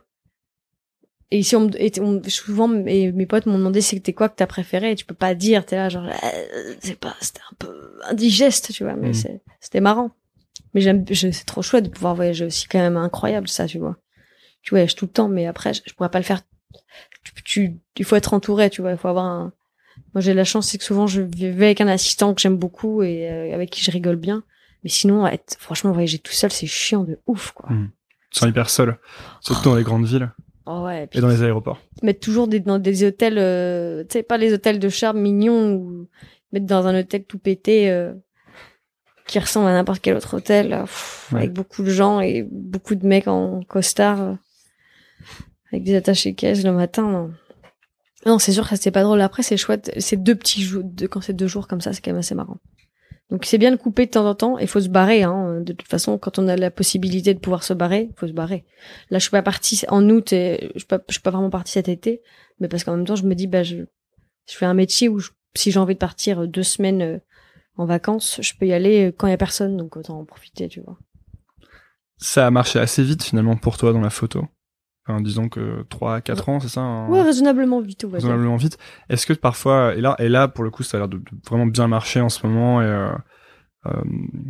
Et ici, on, et on- souvent, mes, mes potes m'ont demandé c'était quoi que t'as préféré, et tu peux pas dire, t'es là genre, euh, c'est pas, c'était un peu indigeste, tu vois, mais
Mm.
c'est- c'était marrant. Mais j'aime, c'est trop chouette de pouvoir voyager aussi, quand même incroyable ça, tu vois. Tu voyages tout le temps, mais après, je, je pourrais pas le faire. Tu, tu- il faut être entouré, tu vois, il faut avoir un. Moi, j'ai la chance, c'est que souvent, je vais avec un assistant que j'aime beaucoup et euh, avec qui je rigole bien. Mais sinon, être, franchement, voyager tout seul, c'est chiant de ouf, quoi.
Mm. Tu sens hyper seul. Surtout dans les grandes villes
Oh ouais, et puis
et dans les aéroports.
mettre toujours des, dans des hôtels, euh, tu sais, pas les hôtels de charme mignons ou mettre dans un hôtel tout pété euh, qui ressemble à n'importe quel autre hôtel, pff,
Ouais.
avec beaucoup de gens et beaucoup de mecs en costard, euh, avec des attachés caisses le matin. Non, non c'est sûr que ça c'était pas drôle. Après, c'est chouette. C'est deux petits jours, quand c'est deux jours comme ça, c'est quand même assez marrant. Donc c'est bien de couper de temps en temps. Il faut se barrer. Hein. De toute façon, quand on a la possibilité de pouvoir se barrer, il faut se barrer. Là, je suis pas partie en août et je suis pas, suis pas vraiment partie cet été, mais parce qu'en même temps, je me dis, bah, je, je fais un métier où si j'ai envie de partir deux semaines euh, en vacances, je peux y aller euh, quand il y a personne, donc autant en profiter, tu vois.
Ça a marché assez vite finalement pour toi dans la photo? Disons que 3 4 ans, c'est ça
Ouais, raisonnablement vite,
raisonnablement vite. Est-ce que parfois, et là, et là, pour le coup, ça a l'air de, de vraiment bien marcher en ce moment, et euh, euh,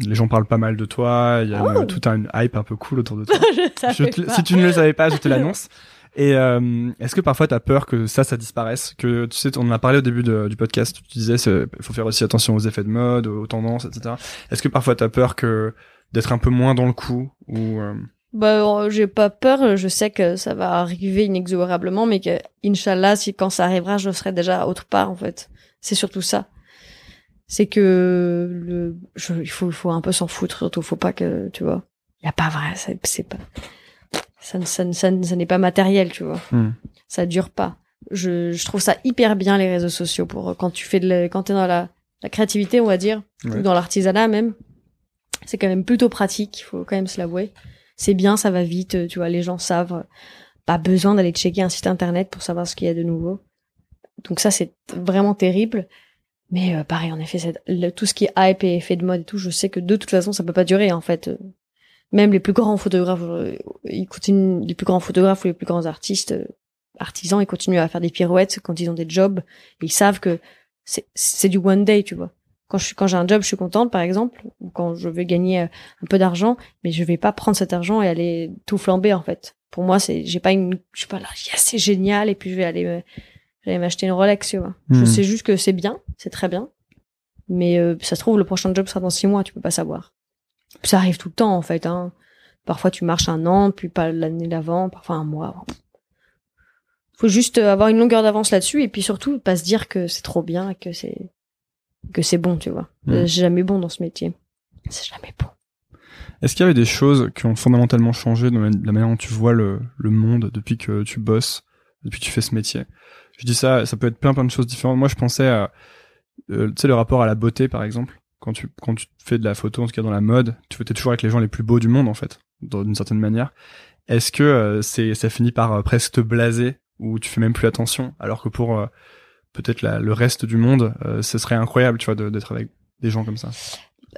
les gens parlent pas mal de toi, il y a
Oh.
une- tout un hype un peu cool autour de toi.
je
Je
savais
te-
pas.
si tu ne le savais pas, je te l'annonce. Et euh, est-ce que parfois tu as peur que ça, ça disparaisse? Que tu sais, on en a parlé au début de- du podcast. Tu disais, il faut faire aussi attention aux effets de mode, aux tendances, etc. Est-ce que parfois tu as peur que d'être un peu moins dans le coup ou
Bah, euh, j'ai pas peur. Je sais que ça va arriver inexorablement, mais que, Inch'Allah, si quand ça arrivera, je serai déjà autre part, en fait. C'est surtout ça. C'est que le, je, il faut, il faut un peu s'en foutre, surtout. Faut pas que, tu vois. Y a pas vrai, c'est pas, ça, ça, ça, ça n'est pas matériel, tu vois.
Hmm.
Ça dure pas. Je, je trouve ça hyper bien, les réseaux sociaux, pour quand tu fais de la, quand t'es dans la, la créativité, on va dire,
Ouais.
ou dans l'artisanat même. C'est quand même plutôt pratique, il faut quand même se l'avouer c'est bien, ça va vite, tu vois, les gens savent, euh, pas besoin d'aller checker un site internet pour savoir ce qu'il y a de nouveau. Donc ça, c'est vraiment terrible. Mais euh, pareil, en effet, le- tout ce qui est hype et effet de mode et tout, je sais que de toute façon, ça peut pas durer, en fait. Euh, Même les plus grands photographes, euh, ils continuent, les plus grands photographes ou les plus grands artistes, artisans, ils continuent à faire des pirouettes quand ils ont des jobs. Ils savent que c'est du one day, tu vois. Quand je suis, quand j'ai un job, je suis contente, par exemple, ou quand je veux gagner euh, un peu d'argent, mais je vais pas prendre cet argent et aller tout flamber en fait. Pour moi, c'est j'ai pas une je suis pas là, yes, c'est génial et puis je vais aller me je vais m'acheter une Rolex, tu vois. Je
Hmm.
sais juste que c'est bien, c'est très bien. Mais euh, ça se trouve le prochain job sera dans six mois, tu peux pas savoir. ça arrive tout le temps en fait. Hein. Parfois tu marches un an, puis pas l'année d'avant, parfois un mois. Faut juste avoir une longueur d'avance là-dessus et puis surtout pas se dire que c'est trop bien et que c'est que c'est bon, tu vois. C'est jamais bon dans ce métier. C'est jamais bon.
Est-ce qu'il y avait des choses qui ont fondamentalement changé dans la, manière dont tu vois le, le monde depuis que tu bosses, depuis que tu fais ce métier? Je dis ça, ça peut être plein plein de choses différentes. Moi, je pensais à, euh, tu sais, le rapport à la beauté, par exemple. Quand tu quand tu fais de la photo, en tout cas dans la mode, tu t'es toujours avec les gens les plus beaux du monde, en fait, d'une certaine manière. Est-ce que euh, c'est ça finit par euh, presque te blaser ou tu fais même plus attention, alors que pour peut-être le reste du monde, euh, ce serait incroyable, tu vois, de- d'être avec des gens comme ça.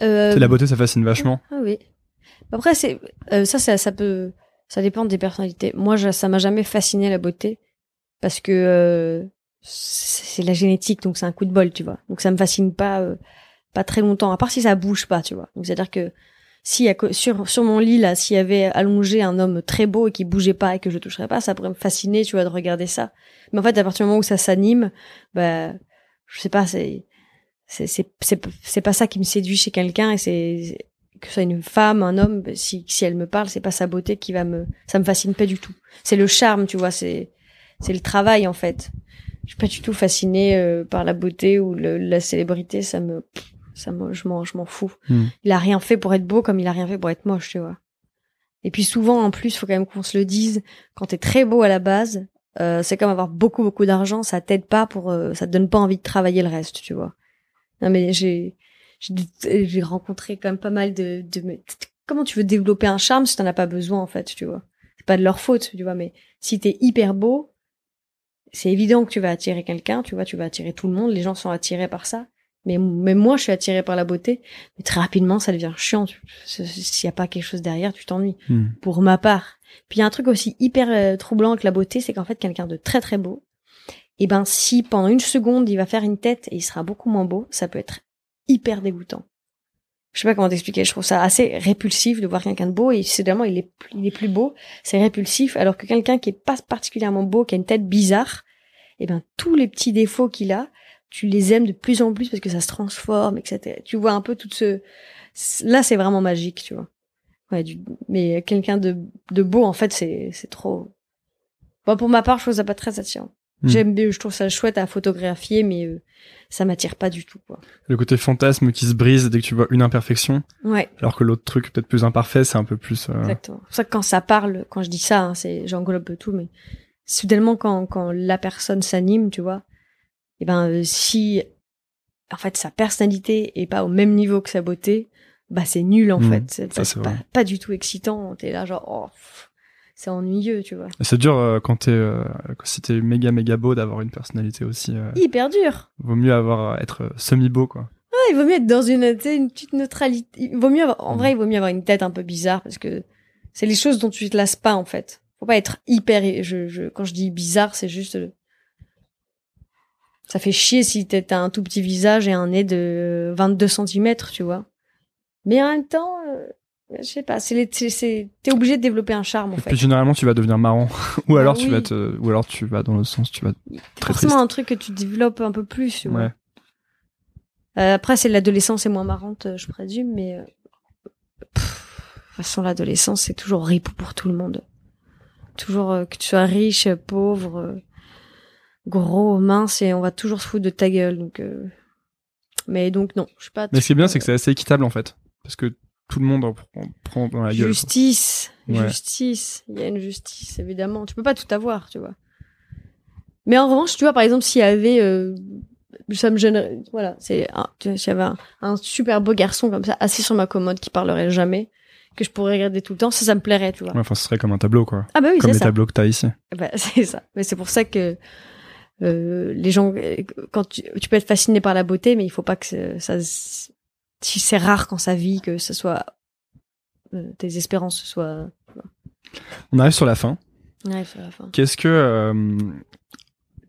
Euh,
la beauté, ça fascine vachement.
Ah oui. Après, c'est euh, ça, ça, ça peut, ça dépend des personnalités. Moi, je- ça m'a jamais fasciné la beauté parce que c'est c'est la génétique, donc c'est un coup de bol, tu vois. Donc ça me fascine pas, euh, pas très longtemps. À part si ça bouge pas, tu vois. Donc c'est à dire que si à sur sur mon lit là, s'il y avait allongé un homme très beau et qui bougeait pas et que je toucherais pas, ça pourrait me fasciner, tu vois, de regarder ça. Mais en fait, à partir du moment où ça s'anime, bah, je sais pas, c'est c'est c'est c'est c'est pas ça qui me séduit chez quelqu'un et c'est que ce soit une femme, un homme, bah, si si elle me parle, c'est pas sa beauté qui va me ça me fascine pas du tout. C'est le charme, tu vois, c'est c'est le travail en fait. Je suis pas du tout fascinée euh, par la beauté ou le, la célébrité, ça me ça je m'en je m'en fous.
Hmm.
Il a rien fait pour être beau comme il a rien fait pour être moche, tu vois. Et puis souvent en plus, faut quand même qu'on se le dise, quand t'es très beau à la base, euh, c'est comme avoir beaucoup beaucoup d'argent, ça t'aide pas pour euh, ça te donne pas envie de travailler le reste, tu vois. Non mais j'ai j'ai j'ai rencontré quand même pas mal de, de t- comment tu veux développer un charme si t'en as pas besoin en fait, tu vois. C'est pas de leur faute, tu vois, mais si t'es hyper beau, c'est évident que tu vas attirer quelqu'un, tu vois, tu vas attirer tout le monde, les gens sont attirés par ça. Mais même moi, je suis attirée par la beauté, mais très rapidement, ça devient chiant. S'il y a pas quelque chose derrière, tu t'ennuies.
Hmm.
Pour ma part. Puis il y a un truc aussi hyper euh, troublant avec la beauté, c'est qu'en fait, quelqu'un de très très beau, et ben si pendant une seconde il va faire une tête et il sera beaucoup moins beau, ça peut être hyper dégoûtant. Je sais pas comment t'expliquer, je trouve ça assez répulsif de voir quelqu'un de beau et soudainement il est il est plus beau, c'est répulsif alors que quelqu'un qui est pas particulièrement beau, qui a une tête bizarre, et ben tous les petits défauts qu'il a, tu les aimes de plus en plus parce que ça se transforme, etc. Tu vois un peu tout ce là c'est vraiment magique, tu vois. Ouais, du... mais quelqu'un de de beau en fait c'est c'est trop. Bon pour ma part je trouve ça pas très attirant.
Hmm.
J'aime bien, je trouve ça chouette à photographier mais euh, ça m'attire pas du tout quoi.
Le côté fantasme qui se brise dès que tu vois une imperfection,
Ouais.
alors que l'autre truc peut-être plus imparfait, c'est un peu plus. euh,
Exactement. C'est pour ça que quand ça parle, quand je dis ça, hein, c'est j'englobe tout, mais soudainement quand quand la personne s'anime, tu vois, et ben euh, si en fait sa personnalité est pas au même niveau que sa beauté, bah c'est nul en
Mhm.
fait. C'est
Ça,
pas, du tout excitant. T'es là genre oh, c'est ennuyeux, tu vois.
C'est dur euh, quand t'es euh, si t'es méga méga beau d'avoir une personnalité aussi. euh,
Hyper dur.
Vaut mieux avoir être semi beau quoi.
Ouais, il vaut mieux être dans une, une petite neutralité. Il vaut mieux avoir, en
Mhm.
vrai, il vaut mieux avoir une tête un peu bizarre parce que c'est les choses dont tu te lasses pas, en fait. Faut pas être hyper, je, je, quand je dis bizarre, c'est juste, ça fait chier si t'as un tout petit visage et un nez de 22 cm, tu vois. Mais en même temps, euh, je sais pas, c'est t'es obligé de développer un charme, en
Et
fait.
puis généralement tu vas devenir marrant, ou alors tu
oui.
vas te, ou alors tu vas dans le sens tu vas très
forcément
triste.
un truc que tu développes un peu plus, tu vois.
Ouais.
Euh, après, c'est l'adolescence est moins marrante, euh, je présume, mais euh, pff, de toute façon, l'adolescence, c'est toujours ripou pour tout le monde. Toujours euh, que tu sois riche, pauvre, gros, mince, et on va toujours se foutre de ta gueule. Donc, euh, mais donc non, je suis pas.
Mais ce qui est bien c'est que c'est assez équitable en fait, parce que tout le monde en prend, prend dans la gueule.
Justice,
Ouais.
justice. Il y a une justice, évidemment. Tu peux pas tout avoir, tu vois. Mais en revanche, tu vois, par exemple, s'il y avait, euh, ça me gênerait, voilà, c'est, s'il y avait un, un super beau garçon comme ça, assis sur ma commode, qui parlerait jamais, que je pourrais regarder tout le temps, ça, ça me plairait, tu vois.
Ouais, enfin ce serait comme un tableau quoi,
Ah bah oui,
comme les
ça.
tableaux que t'as ici.
Bah, c'est ça. Mais c'est pour ça que euh, les gens, euh, quand tu, tu peux être fasciné par la beauté, mais il faut pas que ça, si c'est rare quand ça vit que ce soit euh, tes espérances soient.
On arrive sur la fin.
Ouais, c'est la fin.
Qu'est-ce que euh,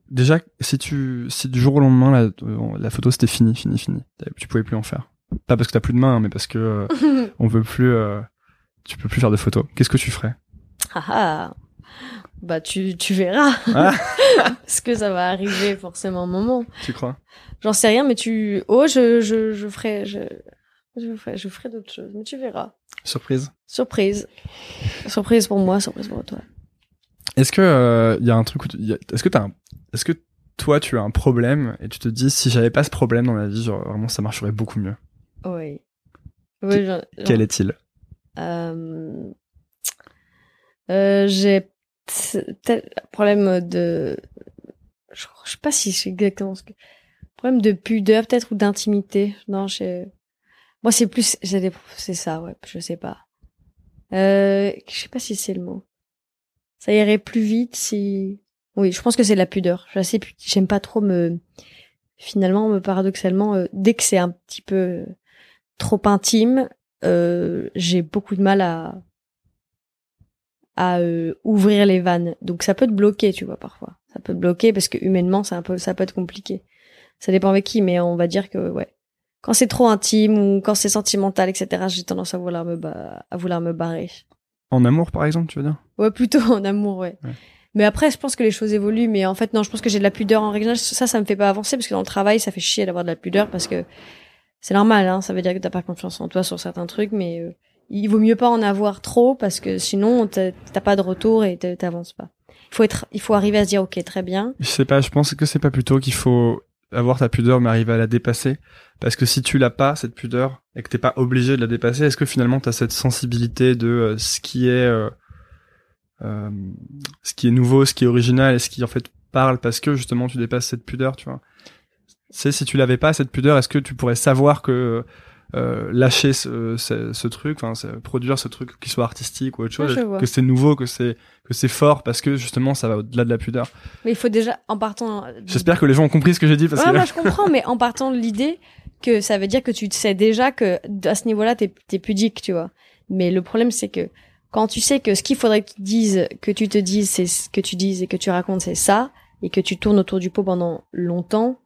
déjà si tu si du jour au lendemain la, la photo c'était fini fini fini tu pouvais plus en faire pas parce que t'as plus de main mais parce que on veut plus tu peux plus faire de photos qu'est-ce que tu ferais?
Ah ah. Bah tu tu verras.
Ah.
Parce que ça va arriver forcément un moment.
tu crois?
J'en sais rien, mais tu. Oh, je je je ferai. Je... Je ferai, je ferai d'autres choses, mais tu verras.
Surprise.
Surprise. Surprise pour moi, surprise pour toi.
Est-ce que euh, il y a un truc où tu- est-ce que t'as un- est-ce que toi tu as un problème et tu te dis si j'avais pas ce problème dans ma vie, genre vraiment ça marcherait beaucoup mieux?
Oui. Oui, genre-
Quel est-il?
Euh, euh, j'ai problème de, je, sais pas si c'est exactement ce que, problème de pudeur peut-être ou d'intimité. Non, je, moi c'est plus, c'est ça, ouais, je sais pas. Euh, je sais pas si c'est le mot. Ça irait plus vite si, oui, je pense que c'est la pudeur. Je pu- j'aime pas trop me, finalement, me paradoxalement, euh, dès que c'est un petit peu euh, trop intime, euh, j'ai beaucoup de mal à à euh, ouvrir les vannes. Donc ça peut te bloquer, tu vois, parfois. Ça peut te bloquer parce que humainement, c'est un peu, ça peut être compliqué. Ça dépend avec qui, mais on va dire que ouais. Quand c'est trop intime ou quand c'est sentimental, etc., j'ai tendance à vouloir me ba- à vouloir me barrer.
En amour par exemple, tu veux dire?
Ouais, plutôt en amour, ouais.
Ouais.
Mais après, je pense que les choses évoluent. Mais en fait, non, je pense que j'ai de la pudeur en règle. Ça, ça me fait pas avancer parce que dans le travail, ça fait chier d'avoir de la pudeur parce que c'est normal. Hein, ça veut dire que t'as pas confiance en toi sur certains trucs, mais euh, il vaut mieux pas en avoir trop parce que sinon t'as pas de retour et t'a- t'avances pas. Il faut être, il faut arriver à se dire ok, très bien.
Je sais pas, je pense que c'est pas plutôt qu'il faut avoir ta pudeur mais arriver à la dépasser parce que si tu l'as pas cette pudeur et que t'es pas obligé de la dépasser, est-ce que finalement t'as cette sensibilité de euh, ce qui est euh, euh, ce qui est nouveau, ce qui est original et ce qui en fait parle parce que justement tu dépasses cette pudeur, tu vois? C'est si tu l'avais pas cette pudeur, est-ce que tu pourrais savoir que euh, lâcher ce, ce, ce truc, produire ce truc qui soit artistique ou autre chose, que c'est nouveau, que c'est que c'est fort parce que justement ça va au-delà de la pudeur.
Mais il faut déjà en partant.
J'espère que les gens ont compris ce que j'ai dit parce
Ouais,
que
moi je comprends, mais en partant de l'idée que ça veut dire que tu sais déjà que à ce niveau-là t'es es pudique, tu vois. Mais le problème c'est que quand tu sais que ce qu'il faudrait que tu dises, que tu te dises, c'est ce que tu dises et que tu racontes, c'est ça, et que tu tournes autour du pot pendant longtemps,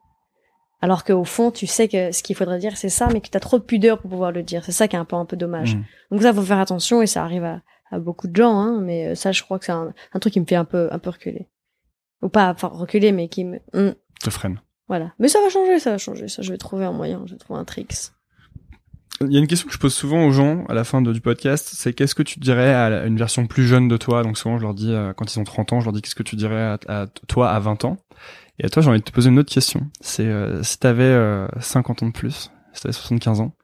alors qu'au fond tu sais que ce qu'il faudrait dire c'est ça, mais que t'as trop de pudeur pour pouvoir le dire. C'est ça qui est un peu un peu dommage.
Mm.
Donc ça faut faire attention et ça arrive à, à beaucoup de gens, hein, mais euh, ça je crois que c'est un, un truc qui me fait un peu un peu reculer. Ou pas, enfin reculer, mais qui me, Hum.
te freine.
Voilà. Mais ça va changer, ça va changer. Ça, je vais trouver un moyen, je vais trouver un tricks.
Il y a une question que je pose souvent aux gens à la fin de- du podcast, c'est qu'est-ce que tu dirais à une version plus jeune de toi? Donc souvent je leur dis, euh, quand ils ont 30 ans, je leur dis qu'est-ce que tu dirais à, à toi à 20 ans? Et à toi j'ai envie de te poser une autre question. C'est euh, si t'avais euh, 50 ans de plus, si t'avais 75 ans,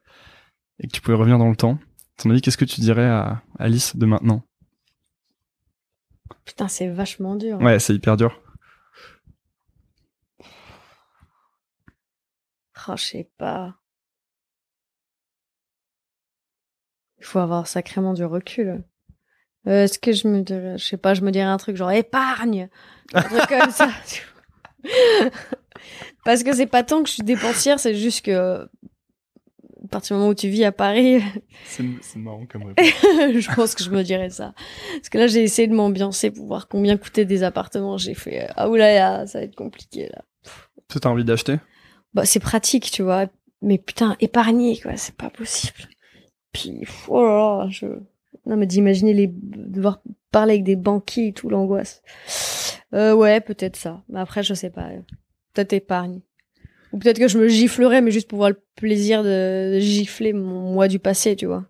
et que tu pouvais revenir dans le temps, à ton avis qu'est-ce que tu dirais à Alice de maintenant?
Putain, c'est vachement dur.
Ouais, c'est hyper dur.
Oh, je sais pas. Il faut avoir sacrément du recul. Euh, Est-ce que je me dirais, je sais pas, je me dirais un truc genre épargne, un truc comme ça. tu. Parce que c'est pas tant que je suis dépensière, c'est juste que euh, à partir du moment où tu vis à Paris,
C'est marrant comme réponse.
je pense que je me dirais ça. Parce que là, j'ai essayé de m'ambiancer pour voir combien coûtaient des appartements. J'ai fait, euh, ah oulala, ça va être compliqué là.
Toi t'as envie d'acheter?
Bah, c'est pratique, tu vois. Mais putain, épargner, quoi, c'est pas possible. Puis, oh là là, je... Non, mais d'imaginer les... devoir parler avec des banquiers et tout, l'angoisse. Euh, ouais, peut-être ça. Mais après, je sais pas. Peut-être épargne. Ou peut-être que je me giflerais, mais juste pour voir le plaisir de, gifler mon moi du passé, tu vois.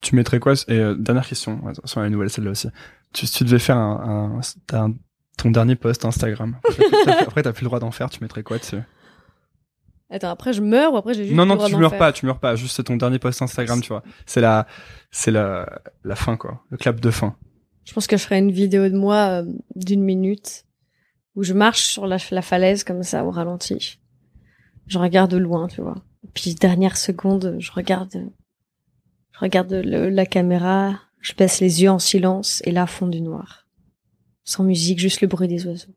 Tu mettrais quoi? Et euh, dernière question, attention, la nouvelle celle-là aussi. Tu, si tu devais faire un, un, t'as un- ton dernier post Instagram. Après, t'as- plus le droit d'en faire. Tu mettrais quoi dessus?
Attends, après, je meurs ou après, j'ai juste
Non,
le
non,
droit
tu meurs
faire?
pas. Tu meurs pas. Juste c'est ton dernier post Instagram, tu vois. C'est la, c'est la, la fin quoi. Le clap de fin.
Je pense que je ferai une vidéo de moi euh, d'une minute où je marche sur la, la falaise comme ça au ralenti. Je regarde de loin, tu vois. Puis dernière seconde, je regarde, je regarde la caméra, je baisse les yeux en silence et là fond du noir, sans musique, juste le bruit des oiseaux.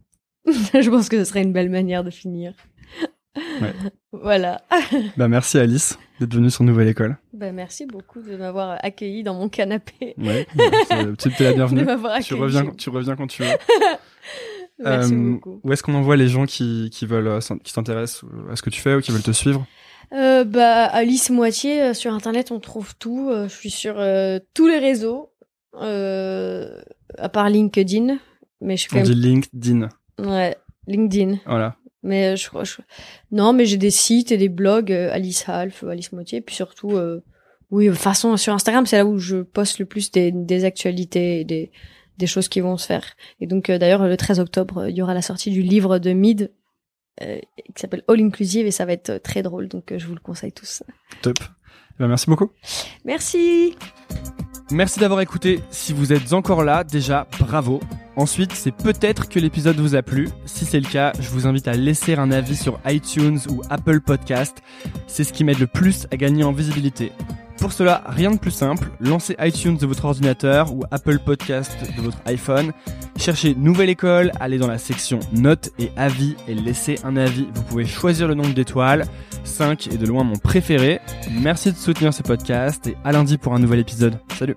je pense que ce serait une belle manière de finir.
Ouais.
Voilà.
Bah merci Alice d'être venue sur Nouvelle École.
Ben, merci beaucoup de m'avoir accueilli dans mon canapé.
Ouais. c'est- tu la bienvenue. Tu reviens, tu reviens quand tu veux.
Merci
Euh,
beaucoup.
Où est-ce qu'on envoie les gens qui, qui veulent, euh, qui s'intéressent à ce que tu fais ou qui veulent te suivre?
Euh, bah, Alice Moitié, euh, sur Internet, on trouve tout. Euh, je suis sur euh, tous les réseaux, euh, à part LinkedIn. Mais je suis
On
quand
dit. LinkedIn.
Ouais, LinkedIn.
Voilà.
Mais euh, je crois, je- non, mais j'ai des sites et des blogs, euh, Alice Half, Alice Moitié, puis surtout, euh, oui, de toute façon, sur Instagram, c'est là où je poste le plus des, des actualités et des, des choses qui vont se faire. Et donc, euh, d'ailleurs, le 13 octobre, il y aura la sortie du livre de Mid, euh, qui s'appelle All Inclusive, et ça va être très drôle, donc euh, je vous le conseille tous.
Top. Eh ben, merci beaucoup.
Merci
Merci d'avoir écouté. Si vous êtes encore là, déjà, bravo. Ensuite, c'est peut-être que l'épisode vous a plu. Si c'est le cas, je vous invite à laisser un avis sur iTunes ou Apple Podcast. C'est ce qui m'aide le plus à gagner en visibilité. Pour cela, rien de plus simple, lancez iTunes de votre ordinateur ou Apple Podcast de votre iPhone, cherchez Nouvelle École, allez dans la section Notes et Avis et laissez un avis. Vous pouvez choisir le nombre d'étoiles, 5 est de loin mon préféré. Merci de soutenir ce podcast et à lundi pour un nouvel épisode. Salut